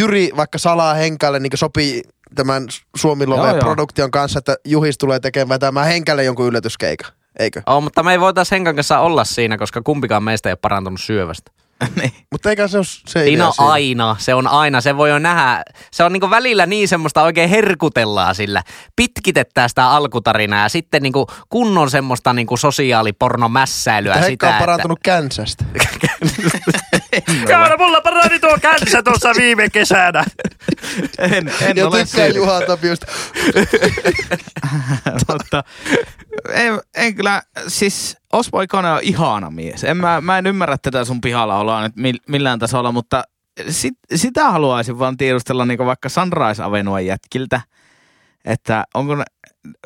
Jyri vaikka salaa Henkalle niin sopii tämän Suomi Joo, Love joo. produktion kanssa, että Juhis tulee tekemään tämä Henkalle jonkun yllätyskeika. Eikö? Oh, mutta me ei voitais Henkan kanssa olla siinä, koska kumpikaan meistä ei ole parantunut syövästä. (laughs) niin. Mutta eikä se ole se Siinä idea on aina, se on aina, se voi jo nähdä. Se on niinku välillä niin semmoista oikein herkutellaan sillä. Pitkitetään sitä alkutarinaa ja sitten niinku kunnon semmoista niinku sosiaalipornomässäilyä Että sitä. On parantunut känsästä. (laughs) Kyllä, mulla parani tuo känsä tuossa viime kesänä. En, en ja ole tykkää siinä. Juha Tapiosta. (laughs) Mutta en, en kyllä, siis Ikonen on ihana mies. En, mä, mä en ymmärrä tätä sun pihalla oloa nyt mill- millään tasolla, mutta sit, sitä haluaisin vaan tiedustella niin vaikka Sunrise Avenuen jätkiltä, että onko ne,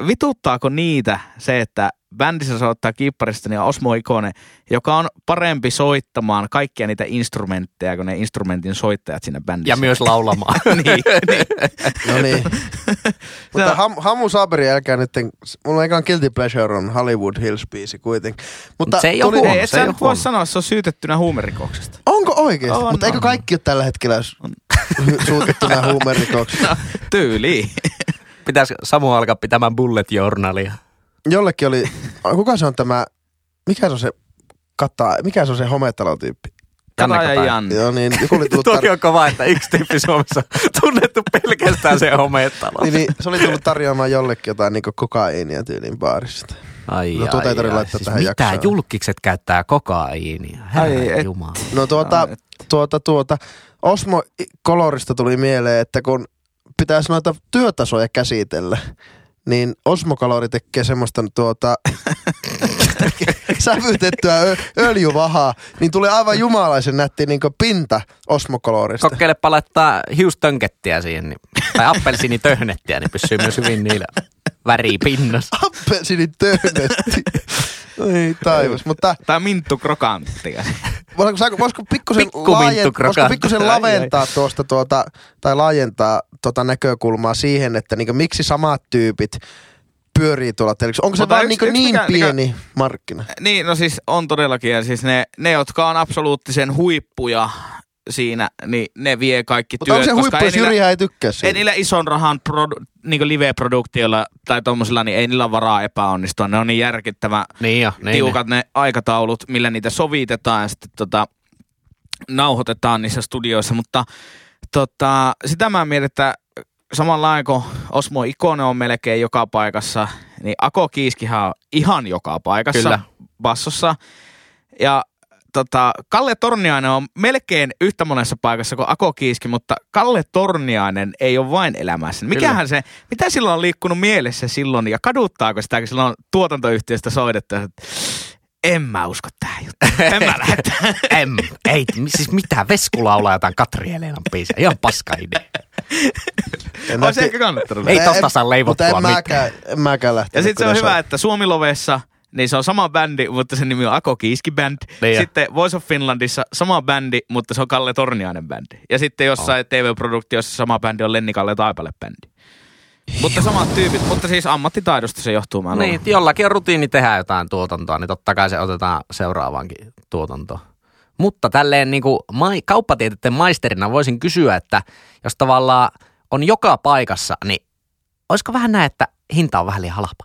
vituttaako niitä se, että bändissä soittaa kiipparista niin on Osmo Ikonen, joka on parempi soittamaan kaikkia niitä instrumentteja kuin ne instrumentin soittajat siinä bändissä. Ja myös laulamaan. (laughs) niin, niin. No niin. (laughs) Mutta ham, Hamu Saaberi jälkeen nyt, mulla on ekan Guilty Pleasure on Hollywood Hills-biisi kuitenkin. Mutta Se ei tuli- huono. Ei, et se sä voi huono. sanoa, että se on syytettynä huumerikoksesta. Onko oikeesti? On, Mutta eikö on. kaikki ole tällä hetkellä suutettuna (laughs) huumerikoksi? Tyyli. Pitäisi Samu alkaa pitämään bullet journalia. Jollekin oli, kuka se on tämä, mikä se on se kata, mikä se on se hometalotyyppi? Kataja. Janne. Joo niin, joku oli tullut Toki on kova, että yksi tyyppi Suomessa on tunnettu pelkästään se homeetalo. niin, niin, se oli tullut tarjoamaan jollekin jotain niin kokaiinia tyylin baarista. Ai, No, tuota ei tarvitse laittaa tähän Mitä jaksoon. julkikset käyttää kokaiinia? Ai. Jumala. No tuota, tuota, tuota, Osmo Kolorista tuli mieleen, että kun pitäisi noita työtasoja käsitellä, niin Osmo Kalori tekee semmoista tuota, (laughs) sävytettyä ö- öljyvahaa, niin tulee aivan jumalaisen nätti niin pinta Osmo Kolorista. Kokeilepa laittaa hiustonkettiä siihen, niin, tai appelsiinitöhnettiä, niin pysyy myös hyvin niillä väripinnassa. Appelsinin töönetti. Ei taivas, mutta Tai minttu krokanttia. voisiko, voisiko pikkusen, Pikku laajen, voisiko pikkusen laventaa tuosta tuota, tai laajentaa tuota näkökulmaa siihen, että niin miksi samat tyypit pyörii tuolla televisiossa. Onko se Mutta vaan yksi- niin, niin mikä- pieni markkina? Niin, no siis on todellakin. Ja siis ne, ne, jotka on absoluuttisen huippuja siinä, niin ne vie kaikki Mutta työt. onko se huippu, koska jos ei niillä- Jyrihän ei tykkää siitä? Ei niillä ison rahan produ, niin live-produktioilla tai tommosilla, niin ei niillä ole varaa epäonnistua. Ne on niin järkyttävä Niin jo, niin. tiukat ne aikataulut, millä niitä sovitetaan ja sitten tota, nauhoitetaan niissä studioissa. Mutta tota, sitä mä mietin, että samalla kun Osmo Ikone on melkein joka paikassa, niin Ako Kiiskihän on ihan joka paikassa Kyllä. bassossa. Ja tota, Kalle Torniainen on melkein yhtä monessa paikassa kuin Ako Kiiski, mutta Kalle Torniainen ei ole vain elämässä. Mikähän se, mitä silloin on liikkunut mielessä silloin ja kaduttaako sitä, kun silloin tuotantoyhtiöstä soitettu, että en mä usko tähän juttuun. En mä lähde. (laughs) Em, ei, siis mitä, Vesku laulaa jotain Katri Helenan biisiä. Ihan paska idea. En Olisi mä ehkä kannattanut. Ei En- tosta saa Mutta leivottua en mitään. mäkään, en mäkään lähtenyt. Ja sitten se on hyvä, että Suomilovessa niin se on sama bändi, mutta sen nimi on Ako Kiiski Band. Niin jo. sitten Voice of Finlandissa sama bändi, mutta se on Kalle Torniainen bändi. Ja sitten jossain TV-produktiossa sama bändi on Lenni Kalle Taipale bändi. Mutta samat tyypit, mutta siis ammattitaidosta se johtuu. Mä luulen. Niin, jollakin on rutiini tehdä jotain tuotantoa, niin totta kai se otetaan seuraavaankin tuotantoon. Mutta tälleen niin kuin mai, kauppatieteiden maisterina voisin kysyä, että jos tavallaan on joka paikassa, niin olisiko vähän näin, että hinta on vähän liian halpa?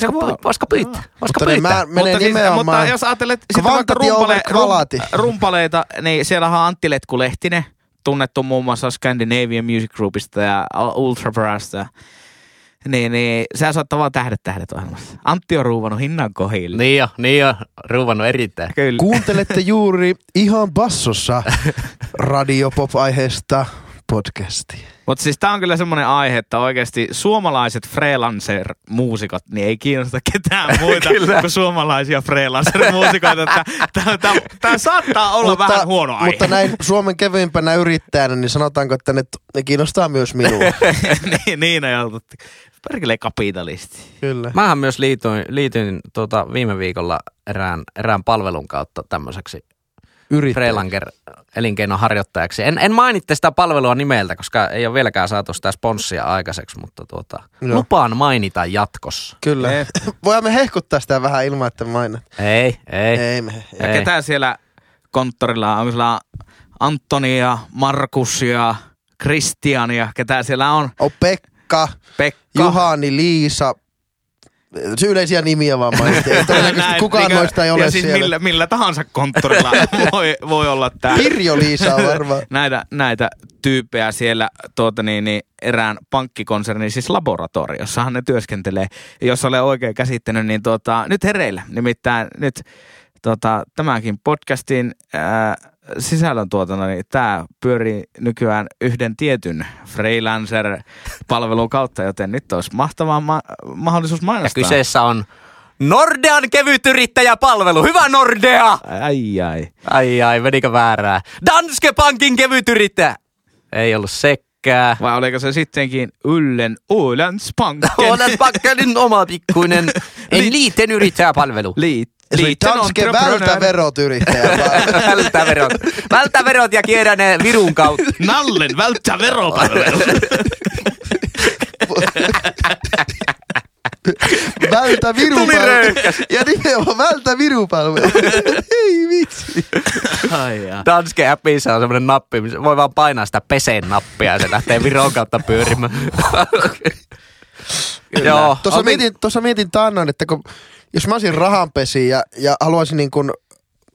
Se Voisiko, voi- py- voisiko pyytää? Voisiko Mutta ne pyytää? mä, mutta, siis, mutta jos ajattelet sitten vaikka rumpale, rumpaleita, niin siellähän on Antti Letku Lehtinen, tunnettu muun muassa Scandinavian Music Groupista ja Ultra Brassista. Niin, niin, sehän soittaa vaan tähdet tähdet ohjelmassa. Antti on ruuvannut hinnan kohille. Niin jo, niin jo, ruuvannut erittäin. Kyllä. Kuuntelette juuri ihan bassossa (laughs) radiopop-aiheesta podcastia. Mutta siis tää on kyllä semmoinen aihe, että oikeasti suomalaiset freelancer-muusikot, niin ei kiinnosta ketään (laughs) muita kuin suomalaisia freelancer-muusikoita. Tämä, tämä, tämä saattaa olla vähän huono aihe. Mutta näin Suomen kevyimpänä yrittäjänä, niin sanotaanko, että ne, ne kiinnostaa myös minua. (laughs) niin, niin ajateltiin. Perkele kapitalisti. Kyllä. Mähän myös liityin, liityin tuota viime viikolla erään, erään palvelun kautta tämmöiseksi Yrittäjä. Freelanger elinkeinonharjoittajaksi. En, en mainitte sitä palvelua nimeltä, koska ei ole vieläkään saatu sitä sponssia aikaiseksi, mutta tuota, Joo. lupaan mainita jatkossa. Kyllä. (laughs) Voimme me hehkuttaa sitä vähän ilman, että mainit. Ei, ei. Ei me. Ja Ei. ketä siellä konttorilla on? Onko siellä Antonia, Markusia, Kristiania, ketä siellä on? On Pekka, Pekka. Juhani, Liisa. Se yleisiä nimiä vaan mainittiin. (laughs) Todennäköisesti kukaan niinkö- noista ei ole ja siis siellä. Millä, millä tahansa konttorilla (laughs) voi, voi olla tämä. Pirjo Liisa on (laughs) varmaan. näitä, näitä tyyppejä siellä tuota niin, niin erään pankkikonsernin, siis laboratoriossahan ne työskentelee. Jos olen oikein käsittänyt, niin tuota, nyt hereillä. Nimittäin nyt tuota, tämänkin podcastin ää, sisällön tuotana, niin tämä pyörii nykyään yhden tietyn freelancer-palvelun kautta, joten nyt olisi mahtava ma- mahdollisuus Ja mainostaa. kyseessä on Nordean kevytyrittäjäpalvelu. Hyvä Nordea! Ai ai. Ai ai, menikö väärää? Danske Bankin kevytyrittäjä. Ei ollut sekään. Vai oliko se sittenkin Yllen Ålandsbanken? (laughs) Ålandsbankenin oma pikkuinen (laughs) en liiten yrittäjäpalvelu. Liit, Se oli liitten Danske entreprenör. vältäverot yrittäjä. (laughs) Vältä verot. Vältä verot ja kierrä ne Virun kautta. (laughs) Nallen välttää veropalvelu. (laughs) Vältä virupalvelu. Ja nimenomaan vältä virupalvelu. Ei vitsi. Ai jaa. Danske appissa on semmoinen nappi, missä voi vaan painaa sitä peseen nappia ja se lähtee Viron kautta pyörimään. Joo. Tuossa otin- mietin, tuossa mietin taannoin, että kun, jos mä olisin rahanpesi ja, ja haluaisin niin kuin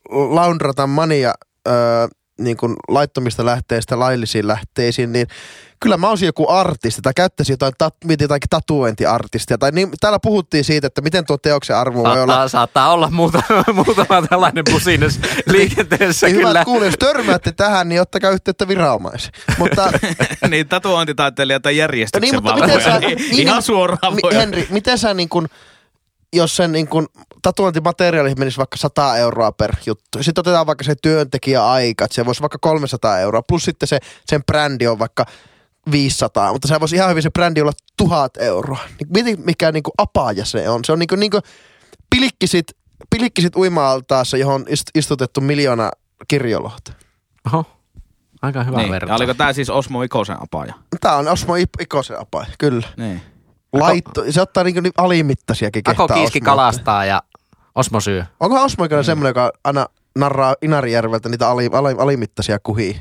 laundrata mania öö, niin kuin laittomista lähteistä laillisiin lähteisiin, niin kyllä mä olisin joku artisti tai käyttäisin jotain, tat, jotakin tatuointiartistia. Tai niin, täällä puhuttiin siitä, että miten tuo teoksen arvo voi olla. Saattaa, saattaa olla muutama, (laughs) muutama tällainen pusines (laughs) liikenteessä Niin kyllä. hyvät kuulijat, jos törmäätte tähän, niin ottakaa yhteyttä viranomaisiin. Mutta (laughs) niin tatuointitaiteilija tai järjestyksen Niin, mutta valvoja. miten sä- Niin, niin, ihan niin, suoraan mi- voi. Henri, miten sä niin kun, jos sen niin kun tatuointimateriaaliin menisi vaikka 100 euroa per juttu. Sitten otetaan vaikka se työntekijäaika, että se voisi vaikka 300 euroa. Plus sitten se, sen brändi on vaikka 500, mutta se voisi ihan hyvin se brändi olla 1000 euroa. Niin mieti mikä niin apaaja se on. Se on niin kuin, niin kuin pilikkisit, pilikkisit uima-altaassa, johon ist, istutettu miljoona kirjolohta. Oho, aika hyvä Niin. verta. Ja oliko tää siis Osmo Ikosen apaja? Tämä on Osmo Ikosen apaaja, kyllä. Niin. Laitto, se ottaa niin kuin alimittaisiakin Ako kiiski Osmo kalastaa ja Osmo syö. Onkohan Osmo Ikonen semmoinen, joka aina narraa Inarijärveltä niitä ali, ali, alimittaisia kuhia?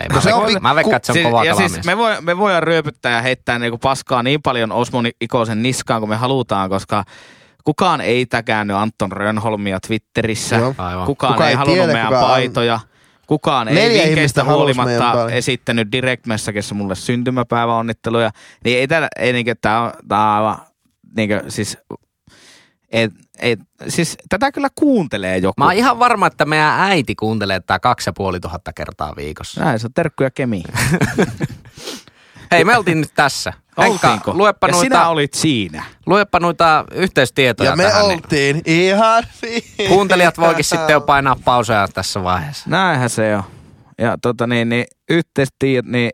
Ei, No mä, se on mä veikkaan, että se on Siis- kova ja siis me, voi, me voidaan ryöpyttää ja heittää niinku paskaa niin paljon Osmo Ikosen niskaan kuin me halutaan, koska kukaan ei täkäänny Anton Rönholmia Twitterissä. Joo. Aivan. Kukaan, Kuka ei, ei halunnut tiedä, meidän kuka on. Kukaan ei Neljä meidän huolimatta esittänyt direct messageissa mulle syntymäpäiväonnitteluja. Niin ei tää, ei niinkö, tää on, tää on aivan, niinkö, siis, et, et, siis tätä kyllä kuuntelee joku. Mä oon ihan varma, että meidän äiti kuuntelee tää kaksi ja puoli tuhatta kertaa viikossa. Näin, se on terkkuja kemiin. (laughs) Hei, me oltiin nyt tässä. Henkka, Oltiinko? luepa ja noita, sinä olit siinä. luepa noita yhteystietoja Ja me tähän. niin oltiin ihan siinä. Kuuntelijat voikin sitten jo painaa pauseja tässä vaiheessa. Näinhän se on. Ja tota niin, niin yhteistiedot, niin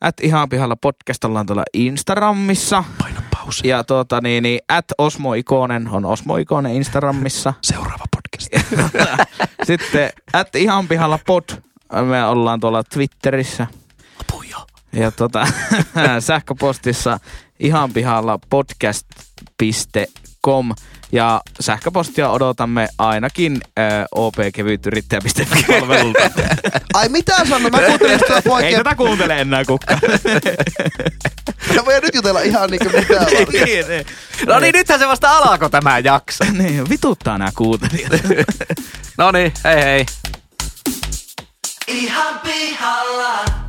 at ihan pihalla podcast ollaan tuolla Instagramissa. Paina pausi. Ja tota niin, niin at Osmo Ikonen on Osmo Ikonen Instagramissa. (laughs) Seuraava podcast. (laughs) Sitten at ihan pihalla pod. Me ollaan tuolla Twitterissä. Puja. Ja tota, (laughs) sähköpostissa ihan pihalla podcast.com. Ja sähköpostia odotamme ainakin äh, opkevytyrittäjä.fi-palvelulta. (laughs) Ai mitä sano? Mä kuuntelin sitä Ei poikien... tätä kuuntele enää kukaan. (laughs) Mä voin nyt jutella ihan niinku mitä vaan. niin, niin. No niin, nythän se vasta alako tämä jakso. niin, vituttaa nämä kuuntelijat. No niin, hei hei. Ihan pihalla.